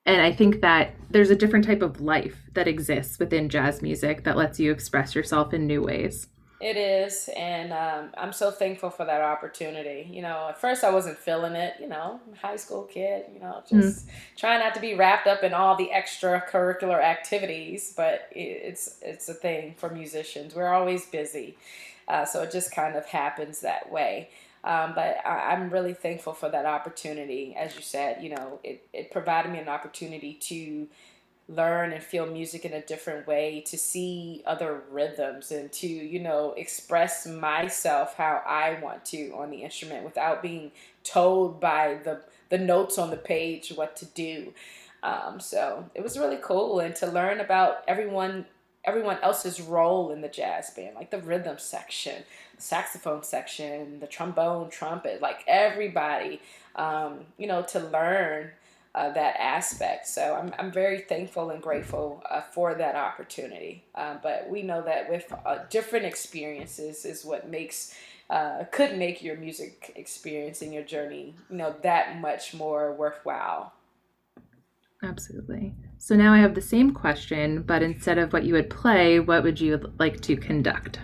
and I think that there's a different type of life that exists within jazz music that lets you express yourself in new ways. It is, and um, I'm so thankful for that opportunity. You know, at first I wasn't feeling it. You know, high school kid. You know, mm. just mm. trying not to be wrapped up in all the extracurricular activities. But it's it's a thing for musicians. We're always busy, uh, so it just kind of happens that way. Um, but I, am really thankful for that opportunity. As you said, you know, it, it provided me an opportunity to learn and feel music in a different way, to see other rhythms, and to, you know, express myself how I want to on the instrument without being told by the, the notes on the page what to do. Um, so it was really cool, and to learn about everyone everyone else's role in the jazz band, like the rhythm section, saxophone section, the trombone, trumpet, like everybody, um, you know, to learn uh, that aspect. So I'm, I'm very thankful and grateful uh, for that opportunity. Uh, but we know that with uh, different experiences is what makes uh, could make your music experience and your journey, you know, that much more worthwhile. Absolutely. So now I have the same question, but instead of what you would play, what would you like to conduct?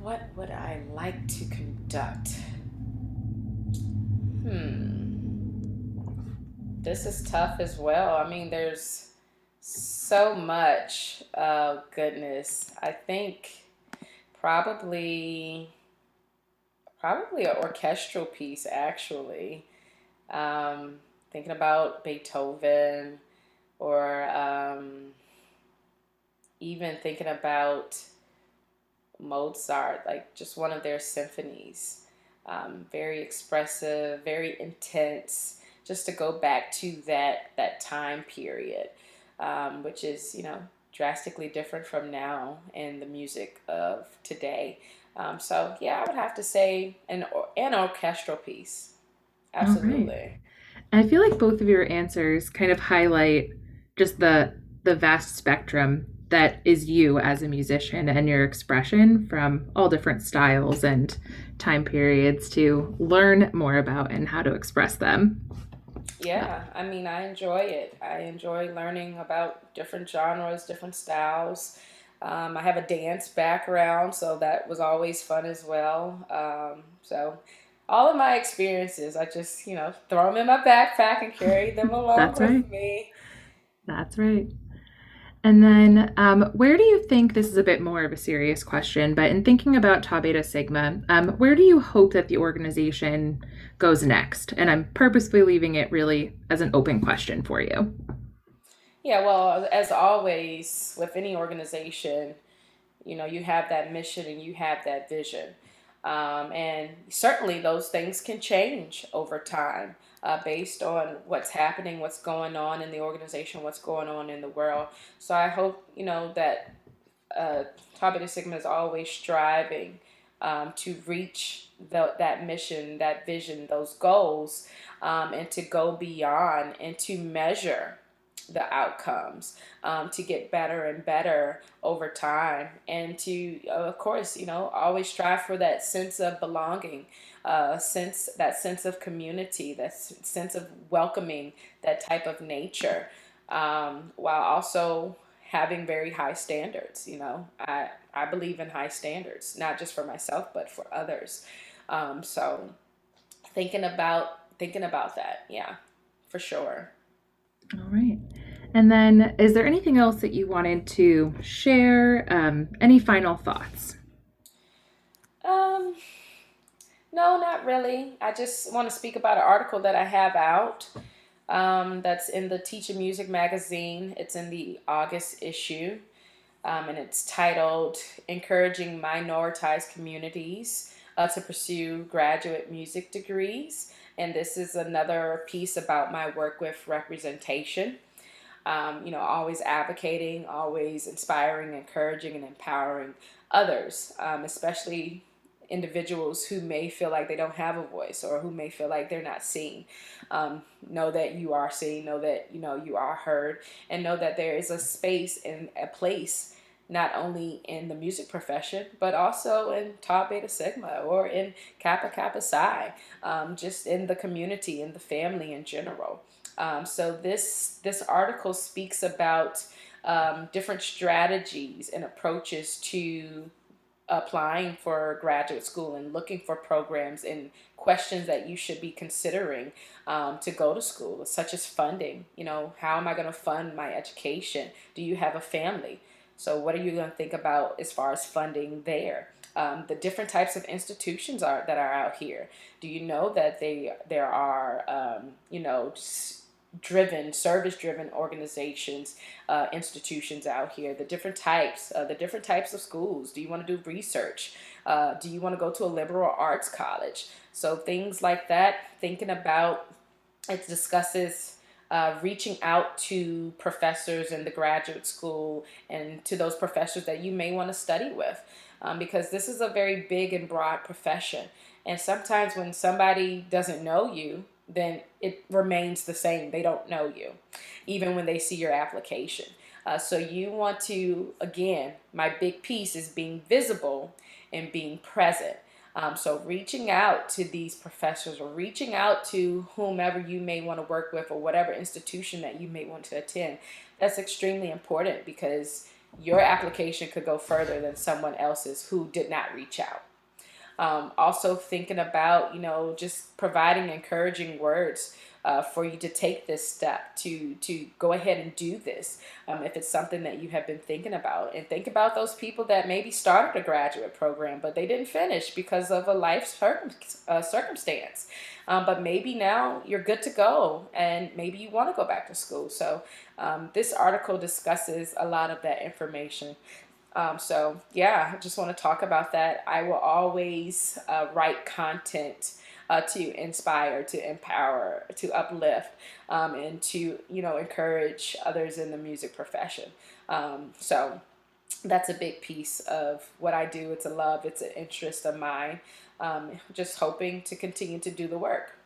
What would I like to conduct? Hmm this is tough as well. I mean, there's so much uh, goodness. I think probably probably an orchestral piece actually. Um, thinking about Beethoven or um, even thinking about Mozart, like just one of their symphonies. Um, very expressive, very intense just to go back to that that time period, um, which is you know drastically different from now and the music of today. Um, so yeah, I would have to say an an orchestral piece, absolutely. Right. I feel like both of your answers kind of highlight just the the vast spectrum that is you as a musician and your expression from all different styles and time periods to learn more about and how to express them. Yeah, I mean, I enjoy it. I enjoy learning about different genres, different styles. Um, I have a dance background, so that was always fun as well. Um, so, all of my experiences, I just, you know, throw them in my backpack and carry them along with right. me. That's right. And then, um, where do you think this is a bit more of a serious question? But in thinking about Tau Beta Sigma, um, where do you hope that the organization goes next? And I'm purposefully leaving it really as an open question for you. Yeah, well, as always with any organization, you know, you have that mission and you have that vision. Um, and certainly those things can change over time uh, based on what's happening, what's going on in the organization, what's going on in the world. So I hope, you know, that uh, Beta Sigma is always striving um, to reach the, that mission, that vision, those goals, um, and to go beyond and to measure the outcomes um, to get better and better over time and to of course you know always strive for that sense of belonging uh, sense that sense of community that sense of welcoming that type of nature um, while also having very high standards you know I, I believe in high standards not just for myself but for others um, so thinking about thinking about that yeah for sure all right. And then, is there anything else that you wanted to share? Um, any final thoughts? Um, no, not really. I just want to speak about an article that I have out. Um, that's in the Teaching Music magazine. It's in the August issue, um, and it's titled "Encouraging Minoritized Communities uh, to Pursue Graduate Music Degrees." And this is another piece about my work with representation um, you know, always advocating, always inspiring, encouraging, and empowering others, um, especially individuals who may feel like they don't have a voice or who may feel like they're not seen. Um, know that you are seen, know that you know you are heard, and know that there is a space and a place not only in the music profession, but also in Tau Beta Sigma or in Kappa Kappa Psi, um, just in the community, in the family in general. Um, so this this article speaks about um, different strategies and approaches to applying for graduate school and looking for programs and questions that you should be considering um, to go to school, such as funding. You know, how am I going to fund my education? Do you have a family? So, what are you going to think about as far as funding there? Um, the different types of institutions are that are out here. Do you know that they there are um, you know driven, service driven organizations, uh, institutions out here, the different types, uh, the different types of schools. Do you want to do research? Uh, do you want to go to a liberal arts college? So things like that, thinking about, it discusses uh, reaching out to professors in the graduate school and to those professors that you may want to study with. Um, because this is a very big and broad profession. And sometimes when somebody doesn't know you, then it remains the same. They don't know you, even when they see your application. Uh, so you want to, again, my big piece is being visible and being present. Um, so reaching out to these professors or reaching out to whomever you may want to work with or whatever institution that you may want to attend, that's extremely important because your application could go further than someone else's who did not reach out. Um, also thinking about, you know, just providing encouraging words uh, for you to take this step to to go ahead and do this um, if it's something that you have been thinking about. And think about those people that maybe started a graduate program but they didn't finish because of a life uh, circumstance. Um, but maybe now you're good to go and maybe you want to go back to school. So um, this article discusses a lot of that information um, so yeah, I just want to talk about that. I will always uh, write content uh, to inspire, to empower, to uplift, um, and to you know encourage others in the music profession. Um, so that's a big piece of what I do. It's a love, it's an interest of mine. Um, just hoping to continue to do the work.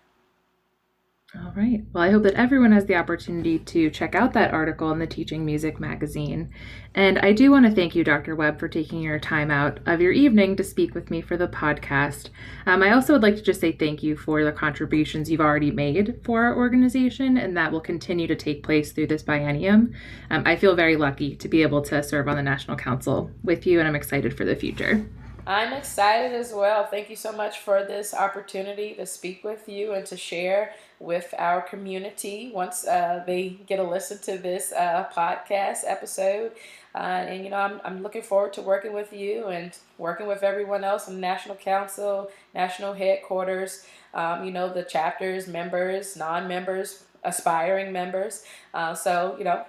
All right. Well, I hope that everyone has the opportunity to check out that article in the Teaching Music magazine. And I do want to thank you, Dr. Webb, for taking your time out of your evening to speak with me for the podcast. Um, I also would like to just say thank you for the contributions you've already made for our organization and that will continue to take place through this biennium. Um, I feel very lucky to be able to serve on the National Council with you, and I'm excited for the future. I'm excited as well. Thank you so much for this opportunity to speak with you and to share with our community once uh, they get a listen to this uh, podcast episode. Uh, and you know, I'm, I'm looking forward to working with you and working with everyone else in the National Council, National Headquarters, um, you know, the chapters, members, non members, aspiring members. Uh, so, you know,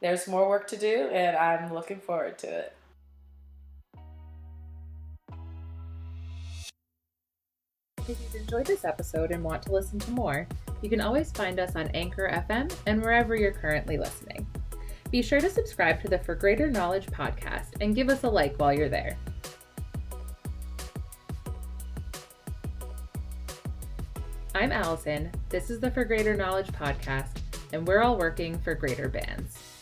there's more work to do, and I'm looking forward to it. If you've enjoyed this episode and want to listen to more, you can always find us on Anchor FM and wherever you're currently listening. Be sure to subscribe to the For Greater Knowledge podcast and give us a like while you're there. I'm Allison. This is the For Greater Knowledge podcast, and we're all working for greater bands.